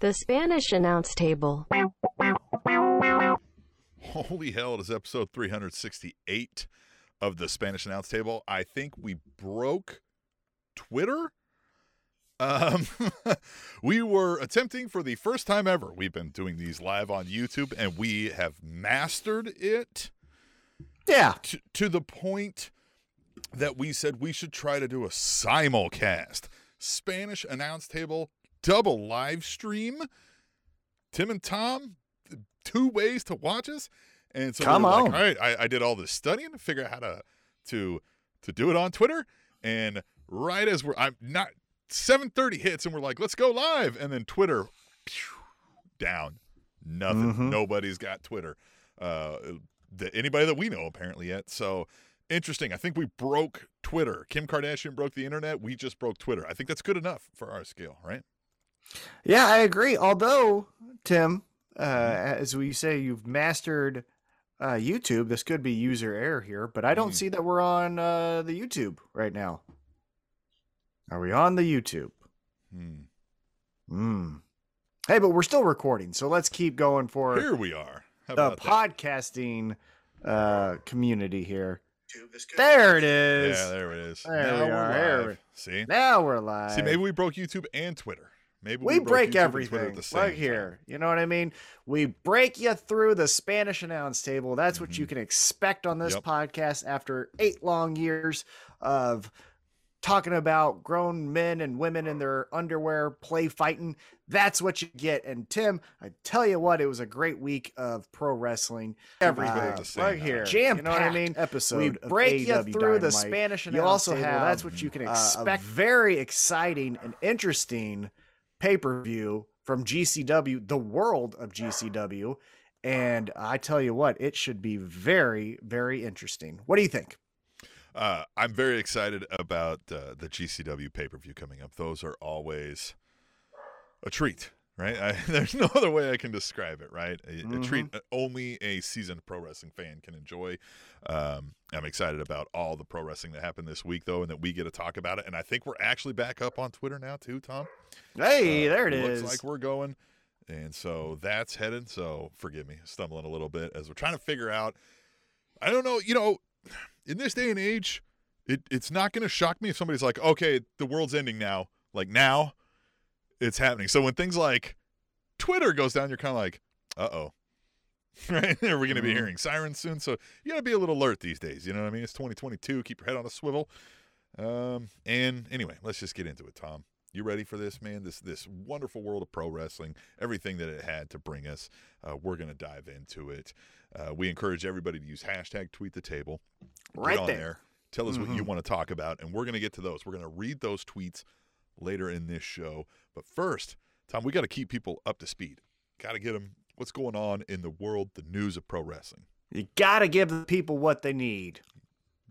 The Spanish announce table. Holy hell, it is episode 368 of the Spanish announce table. I think we broke Twitter. Um, we were attempting for the first time ever. We've been doing these live on YouTube and we have mastered it Yeah. to, to the point that we said we should try to do a simulcast Spanish announce table double live stream. Tim and Tom, two ways to watch us. And so we Come like, on. all right, I, I did all this studying to figure out how to to to do it on Twitter. And right as we're I'm not 7:30 hits and we're like, let's go live. And then Twitter phew, down. Nothing. Mhm. Nobody's got Twitter. Uh the, anybody that we know apparently yet. So interesting. I think we broke Twitter. Kim Kardashian broke the internet. We just broke Twitter. I think that's good enough for our scale, right? Yeah, I agree. Although, Tim, uh, Mm-hmm. as we say, you've mastered uh, YouTube. This could be user error here, but I don't Mm. see that we're on uh, the YouTube right now. Are we on the YouTube? Hmm. Hmm. Hey, but we're still recording, so let's keep going for Here we are. The podcasting uh, community here. There it is. Yeah, there it is. There now we we're are, there live. See? Now we're live. See, maybe we broke YouTube and Twitter. Maybe we broke break YouTube and everything at the same right time. here. You know what I mean? We break you through the Spanish announce table. That's what you can expect on this Yep. podcast after eight long years of talking about grown men and women in their underwear play fighting. That's what you get. And Tim, I tell you what, it was a great week of pro wrestling. Everything Uh, the same right time. here, Jam you know what I mean? episode we of break you AEW through the Spanish announce You also table. have, That's what you can uh, a expect. very exciting and interesting pay per view from GCW, the world of GCW. And I tell you what, it should be very, very interesting. What do you think? Uh, I'm very excited about uh, the GCW pay per view coming up. Those are always a treat, right? I, there's no other way I can describe it, right? A, a treat Mm-hmm. only a seasoned pro wrestling fan can enjoy. Um, I'm excited about all the pro wrestling that happened this week, though, and that we get to talk about it. And I think we're actually back up on Twitter now, too, Tom. Hey, Uh, there it is. Looks like we're going. And so that's headed. So forgive me, stumbling a little bit as we're trying to figure out. I don't know, you know, in this day and age, it, it's not going to shock me if somebody's like, okay, the world's ending now. Like now, it's happening. So when things like Twitter goes down, you're kind of like, uh oh. Right? Are we going to be Mhm. hearing sirens soon? So you got to be a little alert these days. You know what I mean? It's 2022. Keep your head on a swivel. Um, and anyway, let's just get into it, Tom. You ready for this, man? This this wonderful world of pro wrestling, everything that it had to bring us. Uh, we're gonna dive into it. Uh, we encourage everybody to use hashtag tweet the table. Right on there. Tell us what you Mhm. want to talk about, and we're gonna get to those. We're gonna read those tweets later in this show. But first, Tom, we got to keep people up to speed. Got to get them. What's going on in the world, the news of pro wrestling? You got to give the people what they need.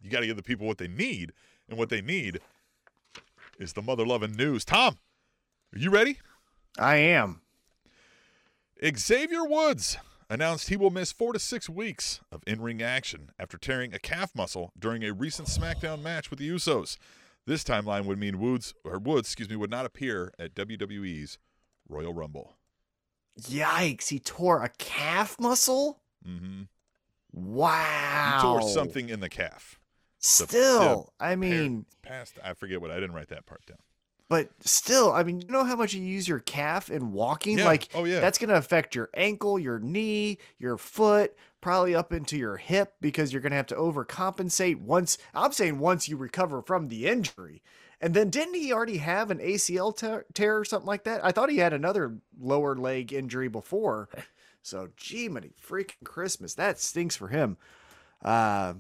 You got to give the people what they need, and what they need is the mother loving news. Tom, are you ready? I am. Xavier Woods announced he will miss four to six weeks of in ring action after tearing a calf muscle during a recent SmackDown match with the Usos. This timeline would mean Woods or Woods, excuse me, would not appear at WWE's Royal Rumble. Yikes, he tore a calf muscle? Mm-hmm. Wow. He tore something in the calf. Still, I mean, past I forget what I didn't write that part down. But still, I mean, you know how much you use your calf in walking? Yeah. Like, oh yeah, that's going to affect your ankle, your knee, your foot, probably up into your hip because you're going to have to overcompensate once. I'm saying once you recover from the injury. And then didn't he already have an ACL tear, tear or something like that? I thought he had another lower leg injury before. So, gee, many freaking Christmas. That stinks for him. Uh,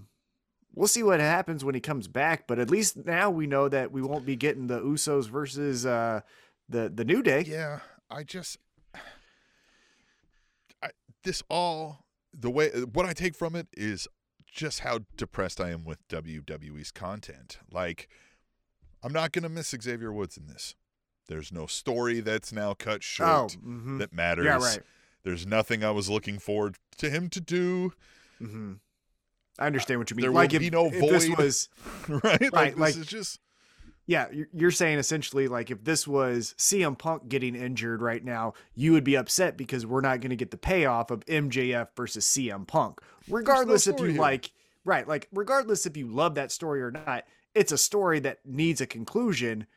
we'll see what happens when he comes back, but at least now we know that we won't be getting the Usos versus uh, the the New Day. Yeah, I just I, this all the way what I take from it is just how depressed I am with WWE's content. Like I'm not going to miss Xavier Woods in this. There's no story that's now cut short mhm. that matters. yeah, right. There's nothing I was looking forward to him to do, hmm I understand what you mean. There like will if, be no if this void. was right? Like, Right, this is just Yeah, you're- you're saying essentially like if this was CM Punk getting injured right now, you would be upset because we're not going to get the payoff of MJF versus CM Punk. Regardless if you here. like right, like regardless if you love that story or not, it's a story that needs a conclusion.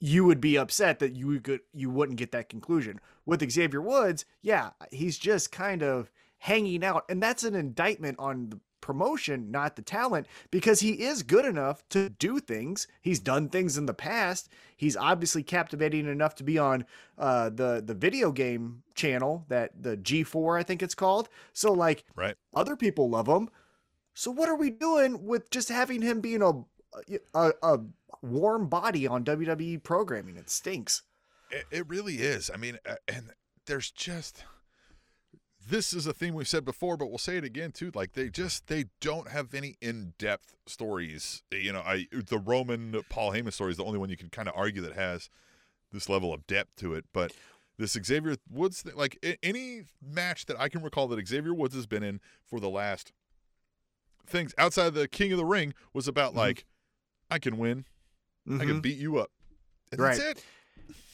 You would be upset that you could you wouldn't get that conclusion. With Xavier Woods, yeah, he's just kind of hanging out and that's an indictment on the promotion, not the talent, because he is good enough to do things. He's done things in the past. He's obviously captivating enough to be on uh, the the video game channel that the G4 I think it's called. So like Right. other people love him. So what are we doing with just having him being a a, a warm body on WWE programming? It stinks. It, it really is. I mean, and there's just this is a theme we've said before, but we'll say it again too. Like they just they don't have any in-depth stories. You know, I the Roman Paul Heyman story is the only one you can kind of argue that has this level of depth to it. But this Xavier Woods, thing, like any match that I can recall that Xavier Woods has been in for the last things outside of the King of the Ring was about Mhm. like I can win, I Mhm. can beat you up, and Right. that's it.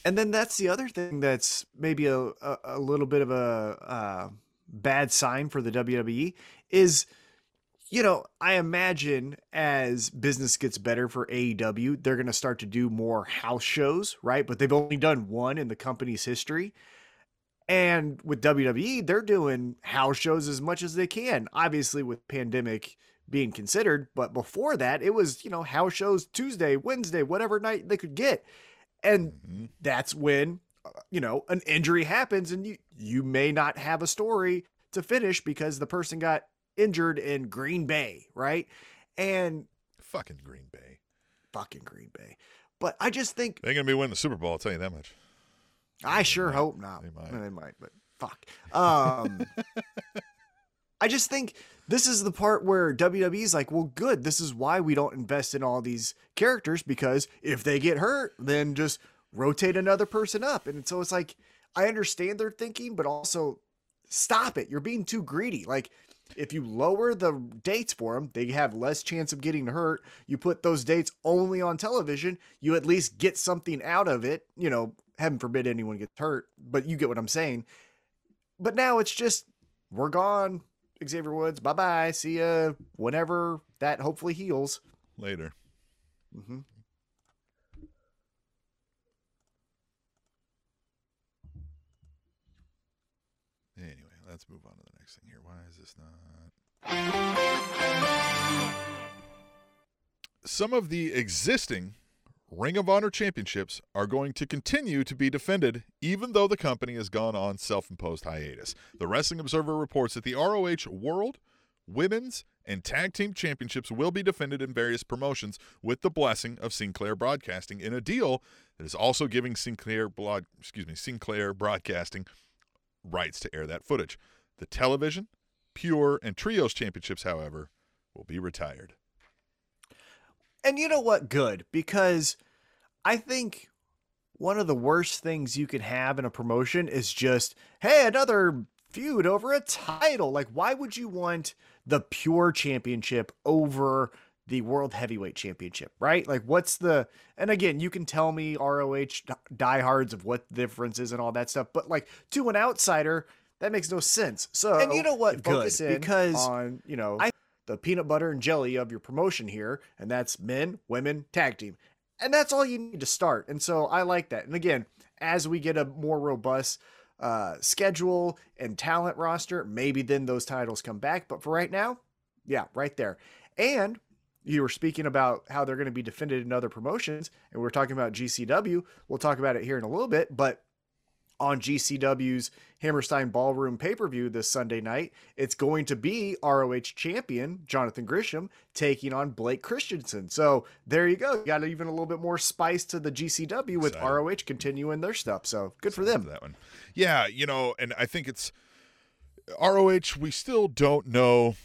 And then that's the other thing that's maybe a, a, a little bit of a uh, bad sign for the WWE is, you know, I imagine as business gets better for AEW, they're going to start to do more house shows, right? But they've only done one in the company's history. And with WWE, they're doing house shows as much as they can, obviously with pandemic being considered. But before that, it was, you know, house shows Tuesday, Wednesday, whatever night they could get. And Mhm. that's when you know an injury happens and you you may not have a story to finish because the person got injured in Green Bay, right? And Fucking Green Bay. fucking Green Bay. But I just think They're going to be winning the Super Bowl. I'll tell you that much. I They sure might. hope not. They might. They might, but fuck. Um I just think this is the part where WWE's like, well, good. This is why we don't invest in all these characters because if they get hurt, then just rotate another person up. And so it's like, I understand their thinking, but also stop it. You're being too greedy. Like, if you lower the dates for them, they have less chance of getting hurt. You put those dates only on television, you at least get something out of it. You know, heaven forbid anyone gets hurt, but you get what I'm saying. But now it's just, we're gone. Xavier Woods, bye bye. See ya whenever that hopefully heals. Later. hmm Anyway, let's move on to the next thing here. Why is this not? Some of the existing Ring of Honor championships are going to continue to be defended, even though the company has gone on self imposed hiatus. The Wrestling Observer reports that the ROH World, Women's, and Tag Team Championships will be defended in various promotions with the blessing of Sinclair Broadcasting in a deal that is also giving Sinclair excuse me, Sinclair Broadcasting rights to air that footage. The television, Pure, and Trios championships, however, will be retired. And you know what? Good. Because I think one of the worst things you can have in a promotion is just, hey, another feud over a title. Like, why would you want the pure championship over the world heavyweight championship, right? Like, what's the, and again, you can tell me ROH di- diehards of what the difference is and all that stuff, but like to an outsider, that makes no sense. So, And you know what? Focus Good, in because on, you know, I- the peanut butter and jelly of your promotion here, and that's men, women, tag team. And that's all you need to start. And so I like that. And again, as we get a more robust uh, schedule and talent roster, maybe then those titles come back. But for right now, yeah, right there. And you were speaking about how they're going to be defended in other promotions, and we're talking about GCW. We'll talk about it here in a little bit, but on GCW's Hammerstein Ballroom pay per view this Sunday night, it's going to be ROH champion Jonathan Gresham taking on Blake Christensen. So there you go. You got even a little bit more spice to the GCW with Excited. ROH continuing their stuff. So good for them. That one. Yeah, you know, and I think it's ROH. We still don't know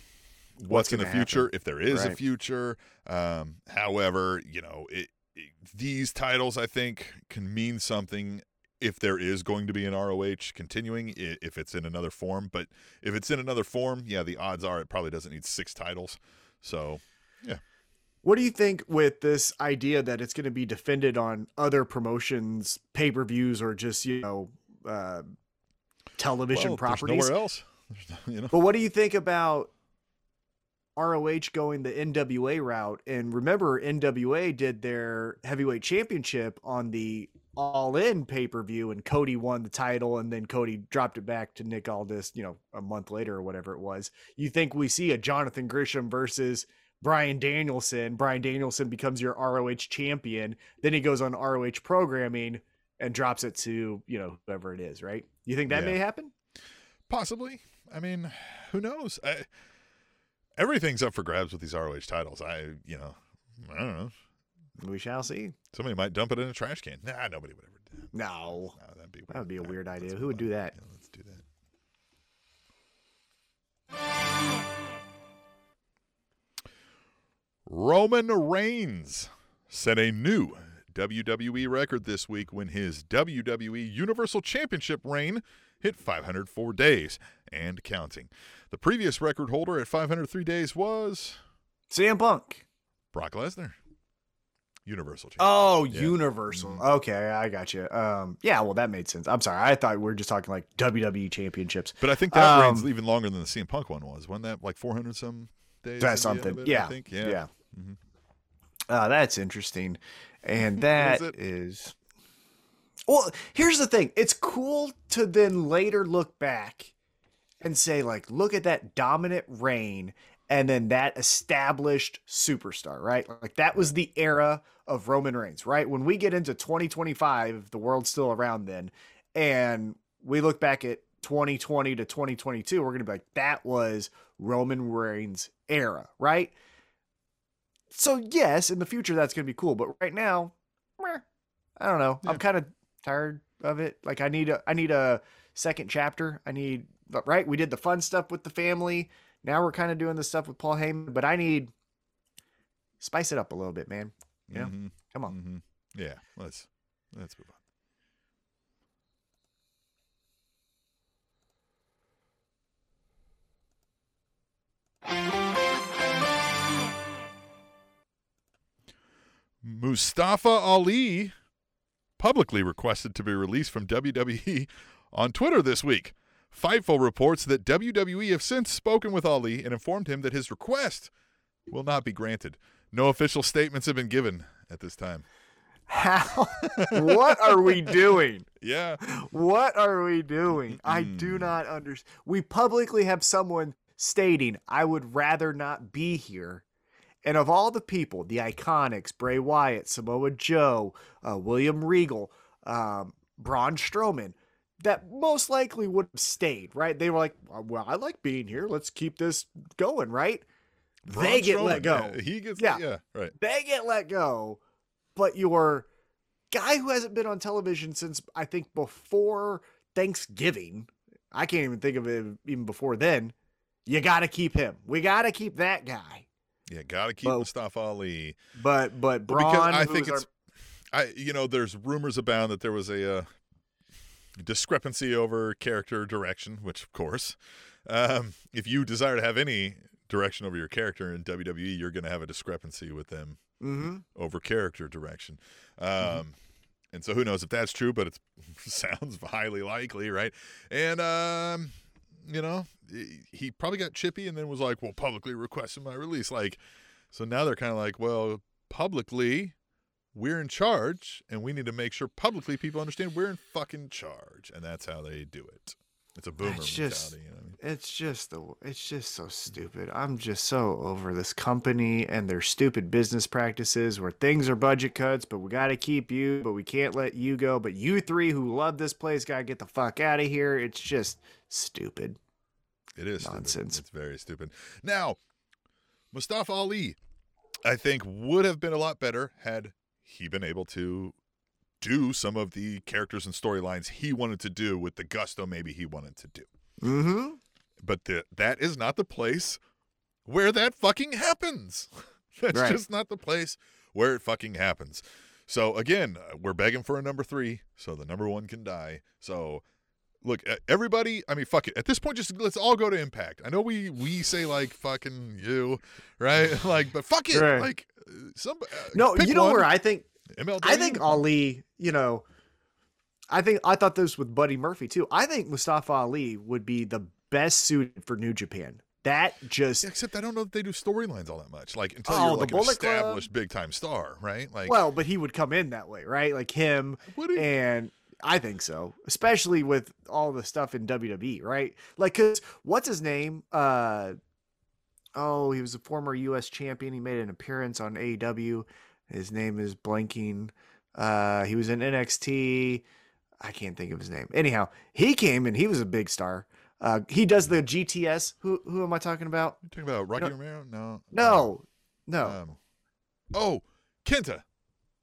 what's, in the future, happen. if there is a future. Um, however, you know, it, it- these titles I think can mean something if there is going to be an ROH continuing, if it's in another form. But if it's in another form, yeah, the odds are it probably doesn't need six titles. So yeah. What do you think with this idea that it's going to be defended on other promotions, pay per views, or just you know uh, television Well, there's properties? nowhere else. There's no- you know. But what do you think about ROH going the NWA route? And remember, NWA did their heavyweight championship on the All In pay per view, and Cody won the title, and then Cody dropped it back to Nick Aldis, you know, a month later or whatever it was. You think we see a Jonathan Gresham versus Bryan Danielson? Bryan Danielson becomes your ROH champion, then he goes on ROH programming and drops it to you know whoever it is, right? You think that Yeah. may happen? Possibly. I mean, who knows? I, everything's up for grabs with these ROH titles. I, you know, I don't know. We shall see. Somebody might dump it in a trash can. Nah, nobody would ever do that. No. No, that'd be weird. That would be a weird idea. Who would do that? Yeah, let's do that. Roman Reigns set a new WWE record this week when his WWE Universal Championship reign hit 504 days and counting. The previous record holder at 503 days was CM Punk. Brock Lesnar. Universal Champion. Oh, Yeah. Universal. Mhm. Okay, I got you. Um, yeah, well, that made sense. I'm sorry. I thought we were just talking like WWE championships. But I think that reign's Um, even longer than the CM Punk one was. Wasn't that like 400 some days? That's at the end something. it, I Yeah. think? Yeah. Yeah. Mhm. Uh, that's interesting. And that is. Well, here's the thing. It's cool to then later look back and say, like, look at that dominant reign and then that established superstar, right? Like, that was the era of Roman Reigns, right? When we get into 2025, if the world's still around then, and we look back at 2020 to 2022, we're going to be like, that was Roman Reigns' era, right? So, yes, in the future, that's going to be cool. But right now, meh, I don't know. Yeah. I'm kind of tired of it. Like, I need a, I need a second chapter. I need, right? We did the fun stuff with the family. Now we're kind of doing the stuff with Paul Heyman, but I need spice it up a little bit, man. Yeah. Mhm. Come on. Mhm. Yeah. Let's let's move on. Mustafa Ali publicly requested to be released from WWE on Twitter this week. Fightful reports that WWE have since spoken with Ali and informed him that his request will not be granted. No official statements have been given at this time. How? what are we doing? Yeah. What are we doing? I do not understand. We publicly have someone stating, I would rather not be here. And of all the people, the Iconics, Bray Wyatt, Samoa Joe, uh, William Regal, um, Braun Strowman, that most likely would have stayed, right? They were like, well, I like being here. Let's keep this going, right? they Braun get let go. yeah, he gets Yeah. yeah, right. They get let go. But your guy who hasn't been on television since I think before Thanksgiving, I can't even think of it even before then. You got to keep him. We got to keep that guy. Yeah, got to keep Well, Mustafa Ali. But but Well, because I think it's I you know there's rumors abound that there was a uh, discrepancy over character direction, which of course, um, if you desire to have any direction over your character in WWE, you're going to have a discrepancy with them Mhm. over character direction. Um, Mm-hmm. And so who knows if that's true, but it sounds highly likely, right? And um, you know, he- he probably got chippy and then was like, "Well, publicly requesting my release." Like, so now they're kind of like, "Well, publicly, we're in charge, and we need to make sure publicly people understand we're in fucking charge," and that's how they do it. It's a boomer That's just- mentality. You know I mean? It's just the it's just so stupid. I'm just so over this company and their stupid business practices where things are budget cuts, but we got to keep you, but we can't let you go. But you three who love this place got to get the fuck out of here. It's just stupid. It is Nonsense. Stupid. It's very stupid. Now, Mustafa Ali, I think, would have been a lot better had he been able to do some of the characters and storylines he wanted to do with the gusto maybe he wanted to do. Mm-hmm. But the, that is not the place where that fucking happens. That's Right. just not the place where it fucking happens. So again, uh, we're begging for a number three, so the number one can die. So look, uh, everybody. I mean, fuck it. At this point, just let's all go to Impact. I know we we say like fucking you, right? like, but fuck it. Right. Like, uh, some. Uh, No, you know one. where I think MLW. I think Ali, you know, I think I thought this with Buddy Murphy too. I think Mustafa Ali would be the best suited for New Japan. That just Yeah, except I don't know that they do storylines all that much. Like until Oh, you're the like an Bullet Club? established big time star, right? Like, well, but he would come in that way, right? Like him would he? and I think so, especially with all the stuff in WWE, right? Like, cause what's his name? Uh, oh, he was a former U.S. champion. He made an appearance on AEW. His name is blanking. Uh, he was in NXT. I can't think of his name. Anyhow, he came and he was a big star. Uh, he does the GTS. Who who am I talking about? You talking about Rocky No. Romero? No. No, no, Um, oh, Kenta.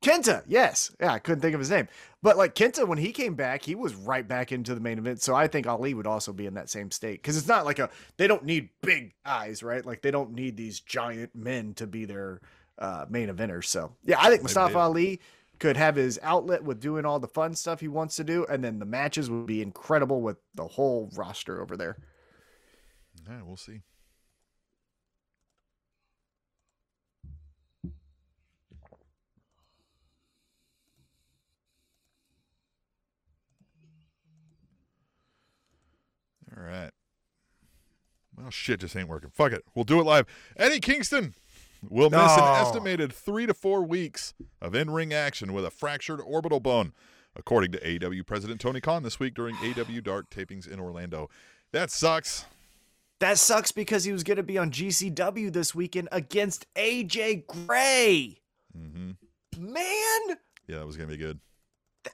Kenta. Yes, yeah, I couldn't think of his name. But like Kenta, when he came back, he was right back into the main event. So I think Ali would also be in that same state because it's not like a they don't need big guys, right? Like they don't need these giant men to be their uh, main eventers. So yeah, I think Mustafa Ali could have his outlet with doing all the fun stuff he wants to do, and then the matches would be incredible with the whole roster over there. Yeah, we'll see. All right. Well, shit just ain't working. Fuck it. We'll do it live. Eddie Kingston will miss an estimated three to four weeks of in ring action with a fractured orbital bone, according to AEW President Tony Khan this week during AEW Dark tapings in Orlando. That sucks. That sucks because he was going to be on GCW this weekend against AJ Gray. Mm-hmm. Man, Yeah, that was going to be good.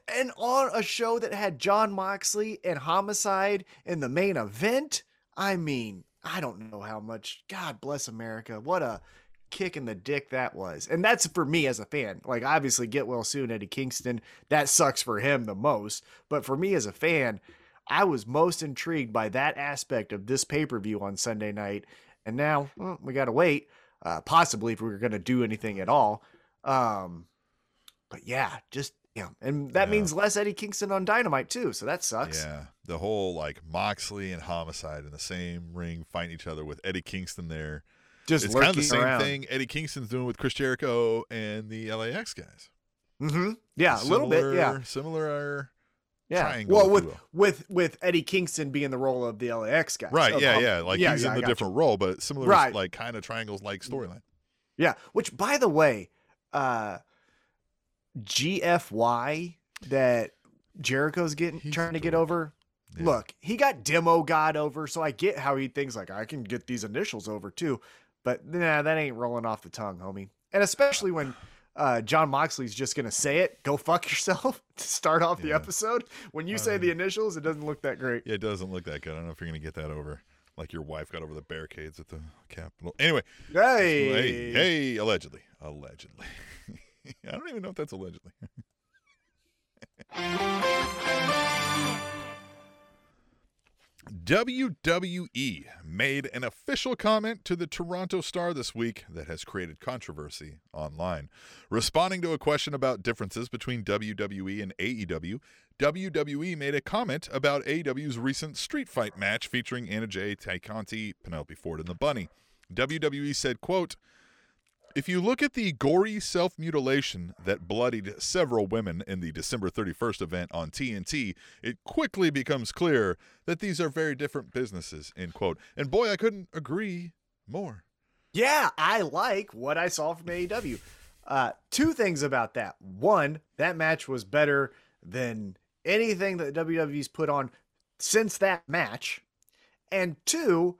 And on a show that had Jon Moxley and Homicide in the main event. I mean, I don't know how much. God bless America. What a kick in the dick that was. And that's for me as a fan. Like, obviously, get well soon, Eddie Kingston. That sucks for him the most. But for me as a fan, I was most intrigued by that aspect of this pay per view on Sunday night. And now well, we got to wait, uh, possibly if we are going to do anything at all. Um, but yeah, just yeah, and that Yeah. means less Eddie Kingston on Dynamite too. So that sucks. Yeah, the whole like Moxley and Homicide in the same ring fighting each other with Eddie Kingston there. Just it's kind of the same around. thing Eddie Kingston's doing with Chris Jericho and the LAX guys. Mm-hmm. Yeah, a little bit. Yeah, Similar- Similar. yeah. triangle, well, with with with Eddie Kingston being the role of the LAX guy. Right. Yeah. Yeah. Like yeah, he's yeah, in the got you. different role, but similar, Right. like kind of triangles like storyline. Yeah. Which, by the way, uh, GFY that Jericho's getting He's trying to get over. Yeah. Look, he got demo god over, so I get how he thinks like I can get these initials over too, but nah, that ain't rolling off the tongue, homie. And especially when uh, Jon Moxley's just gonna say it, "Go fuck yourself" to start off the episode. When you say the initials, it doesn't look that great. Yeah, it doesn't look that good. I don't know if you're gonna get that over. Like your wife got over the barricades at the Capitol. Anyway, Hey, hey, hey, allegedly, allegedly. I don't even know if that's allegedly. WWE made an official comment to the Toronto Star this week that has created controversy online. Responding to a question about differences between WWE and AEW, WWE made a comment about AEW's recent street fight match featuring Anna Jay, Tay Conti, Penelope Ford, and the Bunny. WWE said, quote, if you look at the gory self mutilation that bloodied several women in the December 31st event on TNT, it quickly becomes clear that these are very different businesses. End quote. And boy, I couldn't agree more. Yeah, I like what I saw from AEW. Uh, two things about that. One, that match was better than anything that WWE's put on since that match. And two,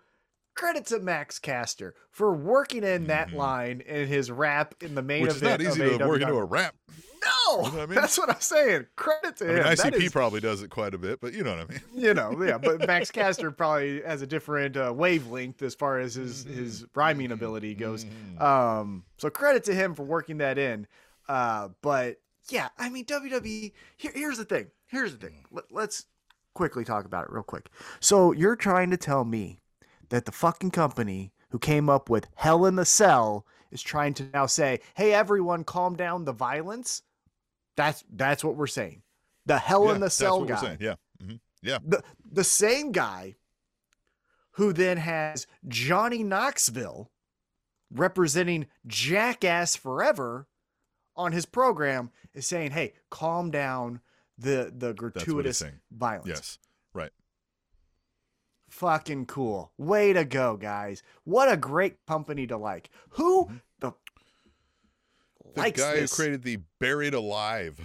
credit to Max Caster for working in that Mhm. line in his rap in the main Which is not easy to work into a rap. No, You know what I mean? that's what I'm saying. Credit to I mean, him. That ICP is- probably does it quite a bit, but you know what I mean. you know, yeah, but Max Caster probably has a different uh, wavelength as far as his his rhyming ability goes. Mhm. Um, so credit to him for working that in. Uh, but yeah, I mean WWE. Here, here's the thing. Here's the thing. Let, let's quickly talk about it real quick. So you're trying to tell me that the fucking company who came up with Hell in the Cell is trying to now say, "Hey, everyone, calm down the violence." That's that's what we're saying. The Hell Yeah, in the that's Cell what we're guy saying. Yeah. hmm Yeah. The the same guy who then has Johnny Knoxville representing Jackass Forever on his program is saying, "Hey, calm down the the That's what he's gratuitous violence." Yes. Right. Fucking cool. Way to go, guys. What a great company to like. Who the The likes guy this? who created the Buried Alive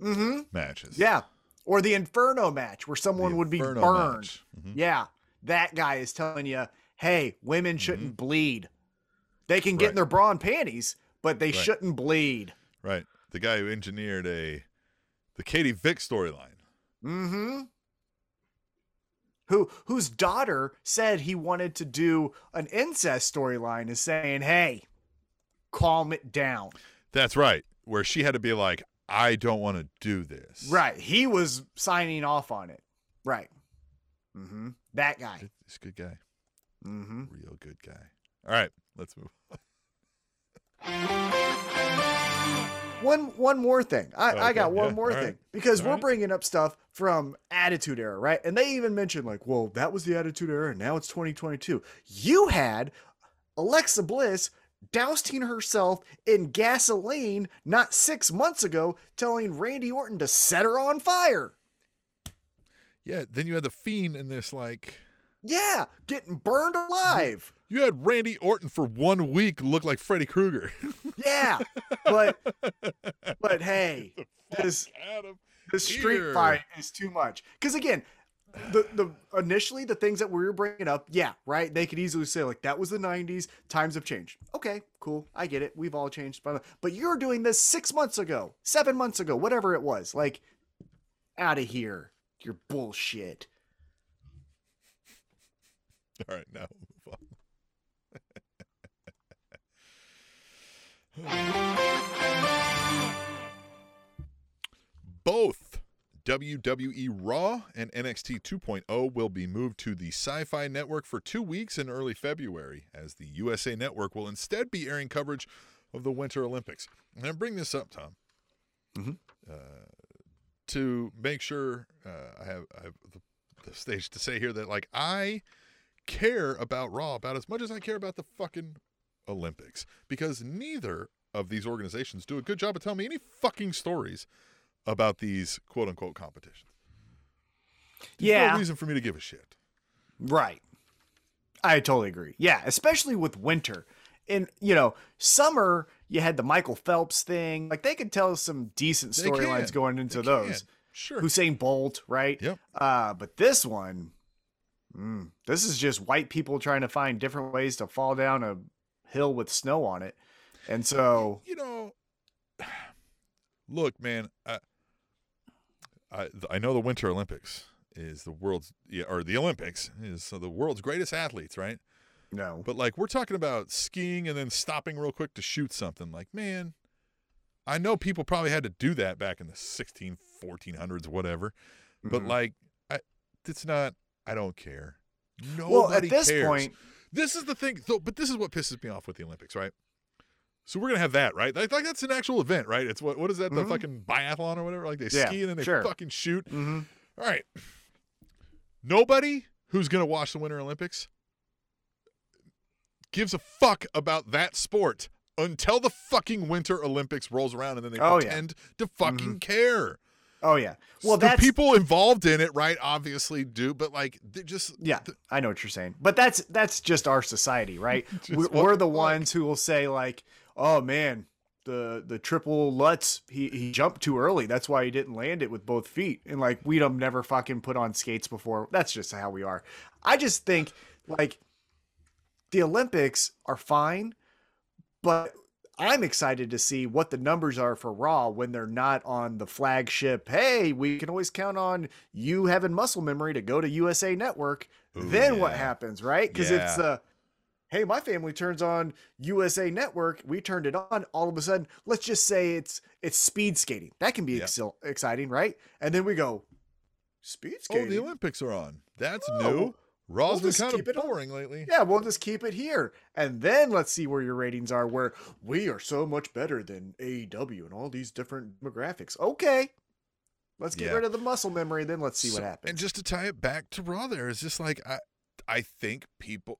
Mhm. matches. Yeah. Or the Inferno match where someone The would be burned. match. Mhm. Yeah. That guy is telling you, hey, women shouldn't bleed. They can get in their bra and panties, but they Right. shouldn't bleed. Right. The guy who engineered a the Katie Vick storyline. Mm-hmm. Who whose daughter said he wanted to do an incest storyline is saying, hey, calm it down. That's right. Where she had to be like, I don't want to do this. Right. He was signing off on it. Right. Mm-hmm. That guy. He's a good guy. Mm-hmm. Real good guy. All right. Let's move. One one more thing. I, I got one yeah, more all right. thing because All we're right. bringing up stuff from Attitude Era, right? And they even mentioned like, well, that was the Attitude Era, and now it's 2022. You had Alexa Bliss dousing herself in gasoline not six months ago, telling Randy Orton to set her on fire. Yeah. Then you had the fiend in this like Yeah, getting burned alive. you had Randy Orton for one week look like Freddy Krueger. Yeah, but but hey, this the street Here. fight is too much. Because again, the the initially the things that we were bringing up, yeah, right. They could easily say like that was the '90s. Times have changed. Okay, cool. I get it. We've all changed. But but you're doing this six months ago, seven months ago, whatever it was. Like, out of here. Your bullshit. All right, now move on. Both WWE Raw and NXT 2.0 will be moved to the Sci Fi Network for two weeks in early February, as the USA Network will instead be airing coverage of the Winter Olympics. And I bring this up, Tom, Mhm. uh, to make sure uh, I have, I have the, the stage to say here that, like, I care about Raw about as much as I care about the fucking Olympics because neither of these organizations do a good job of telling me any fucking stories about these quote unquote competitions. There's Yeah. no reason for me to give a shit. Right. I totally agree. Yeah, especially with winter. And you know, summer you had the Michael Phelps thing. Like they could tell some decent storylines going into They those. can. Sure. Usain Bolt, right? Yep. Uh, but this one, mm, this is just white people trying to find different ways to fall down a hill with snow on it. And so, you know, look, man, I, I I know the Winter Olympics is the world's yeah, or the Olympics is so the world's greatest athletes, right? no. But like we're talking about skiing and then stopping real quick to shoot something. Like, man, I know people probably had to do that back in the 16, 1400s, whatever. But Mhm. like, I, it's not. I don't care. Nobody well, at this cares. point, This is the thing. So, but this is what pisses me off with the Olympics, right? So we're gonna have that, right? Like, like that's an actual event, right? It's what what is that? The Mhm. fucking biathlon or whatever. Like they Yeah, ski and then they sure. fucking shoot. mhm. All right. Nobody who's gonna watch the Winter Olympics gives a fuck about that sport until the fucking Winter Olympics rolls around and then they Oh, yeah. pretend to fucking care. Oh yeah. Well, the people involved in it, right? Obviously do, but like they just Yeah, th- I know what you're saying, but that's that's just our society, right? We're, we're the ones who will say like, "Oh man, the the triple Lutz he he jumped too early. That's why he didn't land it with both feet." And like we'd have never fucking put on skates before. That's just how we are. I just think like the Olympics are fine, but I'm excited to see what the numbers are for Raw when they're not on the flagship. Hey, we can always count on you having muscle memory to go to USA Network. Ooh, then what happens, right? Because it's Yeah. uh hey, my family turns on USA Network. We turned it on. All of a sudden, let's just say it's it's speed skating. That can be Yeah. excel- exciting, right? And then we go speed skating. Oh, the Olympics are on. That's Oh, new. Raw's we'll been just kind keep of boring lately. Yeah, we'll just keep it here. And then let's see where your ratings are, where we are so much better than AEW and all these different demographics. Okay. Let's get Yeah. rid of the muscle memory, then let's see So- what happens. And just to tie it back to Raw, there is just like I, I think people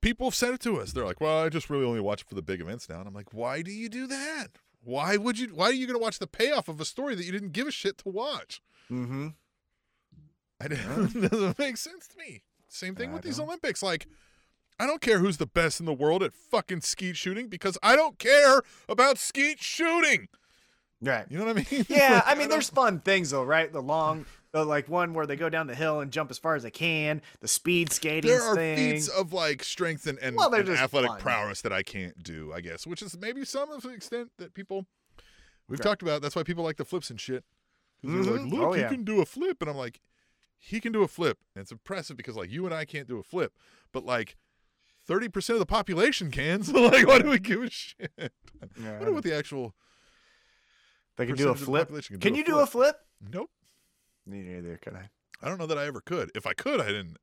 people have said it to us. They're like, "Well, I just really only watch it for the big events now." And I'm like, "Why do you do that? Why would you? Why are you going to watch the payoff of a story that you didn't give a shit to watch? mm-hmm. I don't, it doesn't make sense to me. Same thing I with these. Olympics. Like, I don't care who's the best in the world at fucking skeet shooting because I don't care about skeet shooting. Right. You know what I mean? Yeah, Like, I mean, don't- there's fun things though, right? The long, the like one where they go down the hill and jump as far as they can. The speed skating there are thing. feats of like strength and, and, Well, and just athletic fun. prowess that I can't do, I guess, which is maybe some of the extent that people we've Okay. talked about. That's why people like the flips and shit. 'Cause they're like, Mhm. look, Oh, he yeah. can do a flip, and I'm like, he can do a flip, and it's impressive because like you and I can't do a flip, but like. Thirty percent of the population can, so like, why do we give a shit? I wonder what the actual. they can do a percentage of the flip. can Can do a you do a flip? Nope, Neither can I. I don't know that I ever could. If I could, I didn't.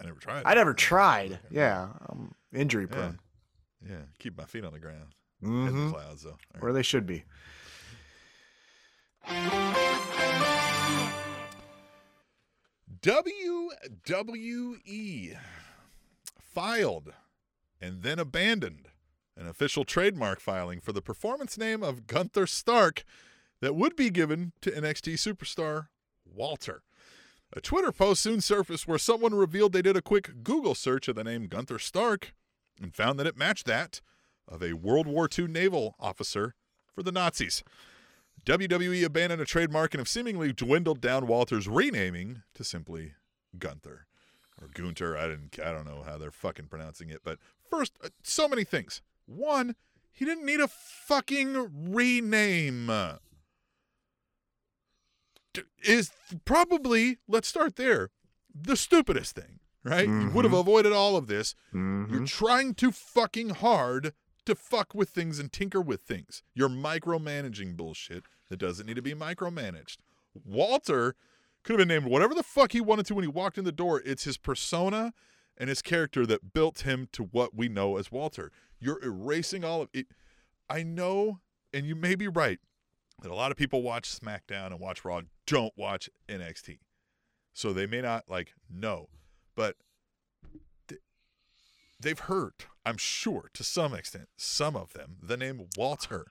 I never tried. I never tried. Yeah, I'm injury Yeah. prone. Yeah, keep my feet on the ground. Head in hmm the clouds, though. Right. Where they should be. WWE filed and then abandoned an official trademark filing for the performance name of Gunther Stark that would be given to NXT superstar Walter. A Twitter post soon surfaced where someone revealed they did a quick Google search of the name Gunther Stark and found that it matched that of a World War II naval officer for the Nazis. WWE abandoned a trademark and have seemingly dwindled down Walter's renaming to simply Gunther or Gunter. I didn't. I don't know how they're fucking pronouncing it. But first, uh, so many things. One, he didn't need a fucking rename. Is probably let's start there. The stupidest thing, right? You would have avoided all of this. Mm-hmm. You're trying too fucking hard to fuck with things and tinker with things. You're micromanaging bullshit that doesn't need to be micromanaged. Walter could have been named whatever the fuck he wanted to when he walked in the door. It's his persona and his character that built him to what we know as Walter. You're erasing all of it. I know, and you may be right, that a lot of people watch SmackDown and watch Raw, don't watch NXT. So they may not like know. But they've heard, I'm sure, to some extent, some of them, the name Walter.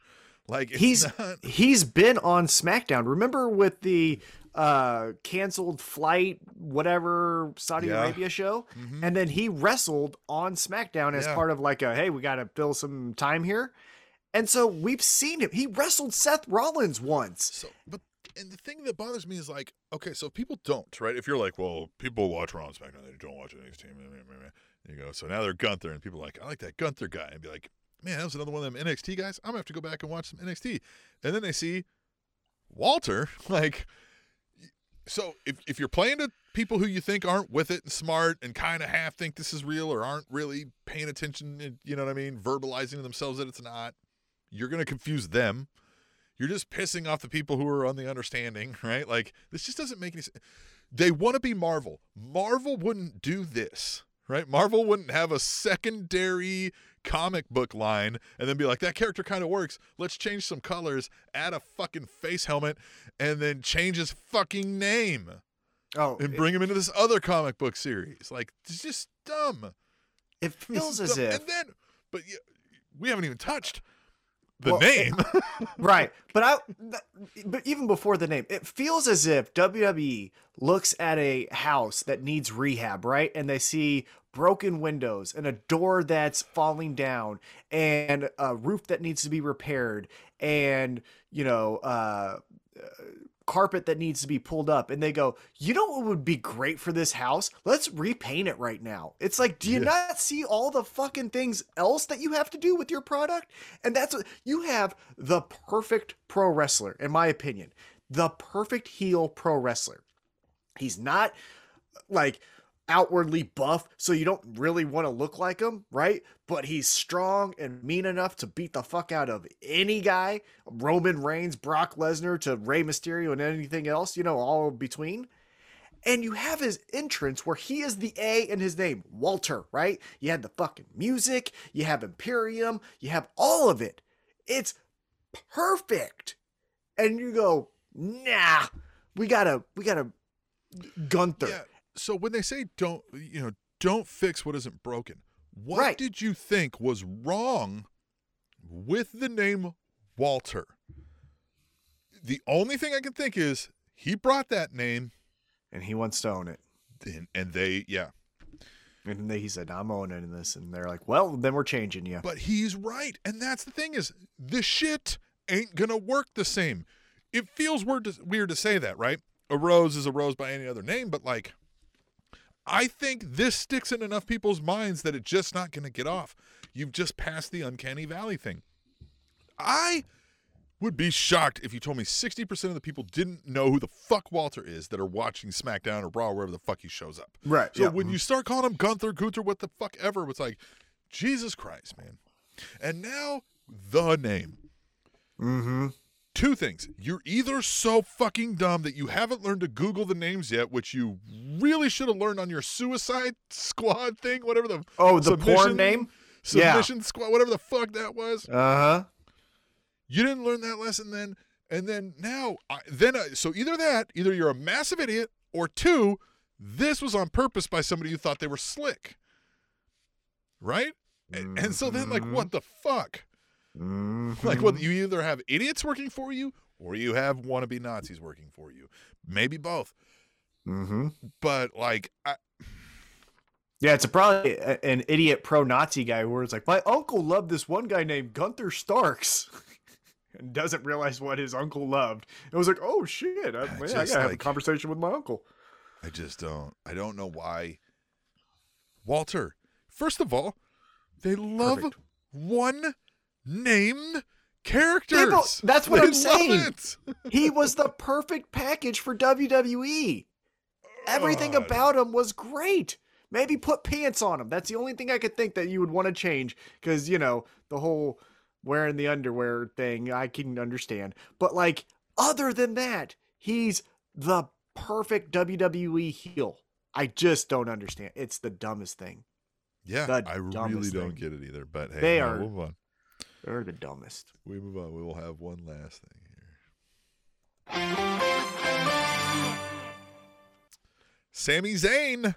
Like He's not he's been on SmackDown. Remember with the uh canceled flight whatever Saudi Yeah. Arabia show? Mhm. And then he wrestled on SmackDown as Yeah. part of like a hey, we got to fill some time here. And so we've seen him. He wrestled Seth Rollins once. so but and the thing that bothers me is like, okay, so if people don't, right? If you're like, well, people watch Raw and SmackDown, they don't watch NXT. You go, so now they're Gunther, and people are like, I like that Gunther guy, and be like, man, that was another one of them NXT guys. I'm gonna have to go back and watch some NXT, and then they see Walter, like, so if if you're playing to people who you think aren't with it and smart and kind of half think this is real or aren't really paying attention, eh, you know what I mean, verbalizing to themselves that it's not, you're gonna confuse them you're just pissing off the people who are on the understanding, right? Like this just doesn't make any sense. They want to be Marvel. Marvel wouldn't do this, right? Marvel wouldn't have a secondary comic book line and then be like, that character kind of works. Let's change some colors, add a fucking face helmet, and then change his fucking name Oh, and it, bring him into this other comic book series. Like it's just dumb. it feels as dumb. if And then, but yeah, we haven't even touched the Well, name. right but i but even before the name it feels as if wwe looks at a house that needs rehab right and they see broken windows and a door that's falling down and a roof that needs to be repaired and you know uh uh, carpet that needs to be pulled up. And they go you know what would be great for this house? Let's repaint it right now. It's like do you Yeah. not see all the fucking things else that you have to do with your product? And that's what you have the perfect pro wrestler in my opinion. The perfect heel pro wrestler. He's not like outwardly buff so you don't really want to look like him right but he's strong and mean enough to beat the fuck out of any guy roman reigns brock lesnar to Rey mysterio and anything else you know all between and you have his entrance where he is the A in his name, Walter, right? You had the fucking music, you have Imperium, you have all of it. It's perfect. And you go, nah, We gotta we gotta Gunther. Yeah. So when they say don't, you know, don't fix what isn't broken, what Right. did you think was wrong with the name Walter? The only thing I can think is he brought that name, And he wants to own it. and, and they, yeah. And they, he said, I'm owning this. And they're like, well, then we're changing you. But he's right, and that's the thing is the shit ain't gonna work the same. It feels weird to, weird to say that, right? A rose is a rose by any other name, but like, I think this sticks in enough people's minds that it's just not gonna get off. You've just passed the uncanny valley thing. I would be shocked if you told me 60% of the people didn't know who the fuck Walter is that are watching SmackDown or Raw, wherever the fuck he shows up. Right. So when you start calling him Gunther, Gunther, what the fuck ever, it's like, Jesus Christ, man. And now the name. Mm-hmm. Two things. You're either so fucking dumb that you haven't learned to Google the names yet, which you really should have learned on your Suicide Squad thing, whatever the Oh, the porn submission- name? Yeah. Submission Squad, whatever the fuck that was. Uh-huh. You didn't learn that lesson then, and then now, I, then I, so either that, either you're a massive idiot, or two, this was on purpose by somebody who thought they were slick, right? And, and so then, like, what the fuck? Mm-hmm. Like, what you either have idiots working for you, or you have wannabe Nazis working for you, maybe both. Mm-hmm. But like, I, Yeah, it's a probably an idiot pro-Nazi guy where it's like, my uncle loved this one guy named Gunther Starks, and doesn't realize what his uncle loved. It was like, oh shit, I, man, I gotta have a conversation with my uncle. I just don't. I don't know why. Walter, first of all, they love Perfect. one named characters. People- that's what They I'm saying. He was the perfect package for WWE. Everything oh, God. about him was great. Maybe put pants on him. That's the only thing I could think that you would want to change because, you know, the whole wearing the underwear thing, I can understand. But, like, other than that, he's the perfect WWE heel. I just don't understand. It's the dumbest thing. Yeah, the I really don't get it either. But hey, They no, are- we'll move on. They're the dumbest. We move on. We will have one last thing here. Sami Zayn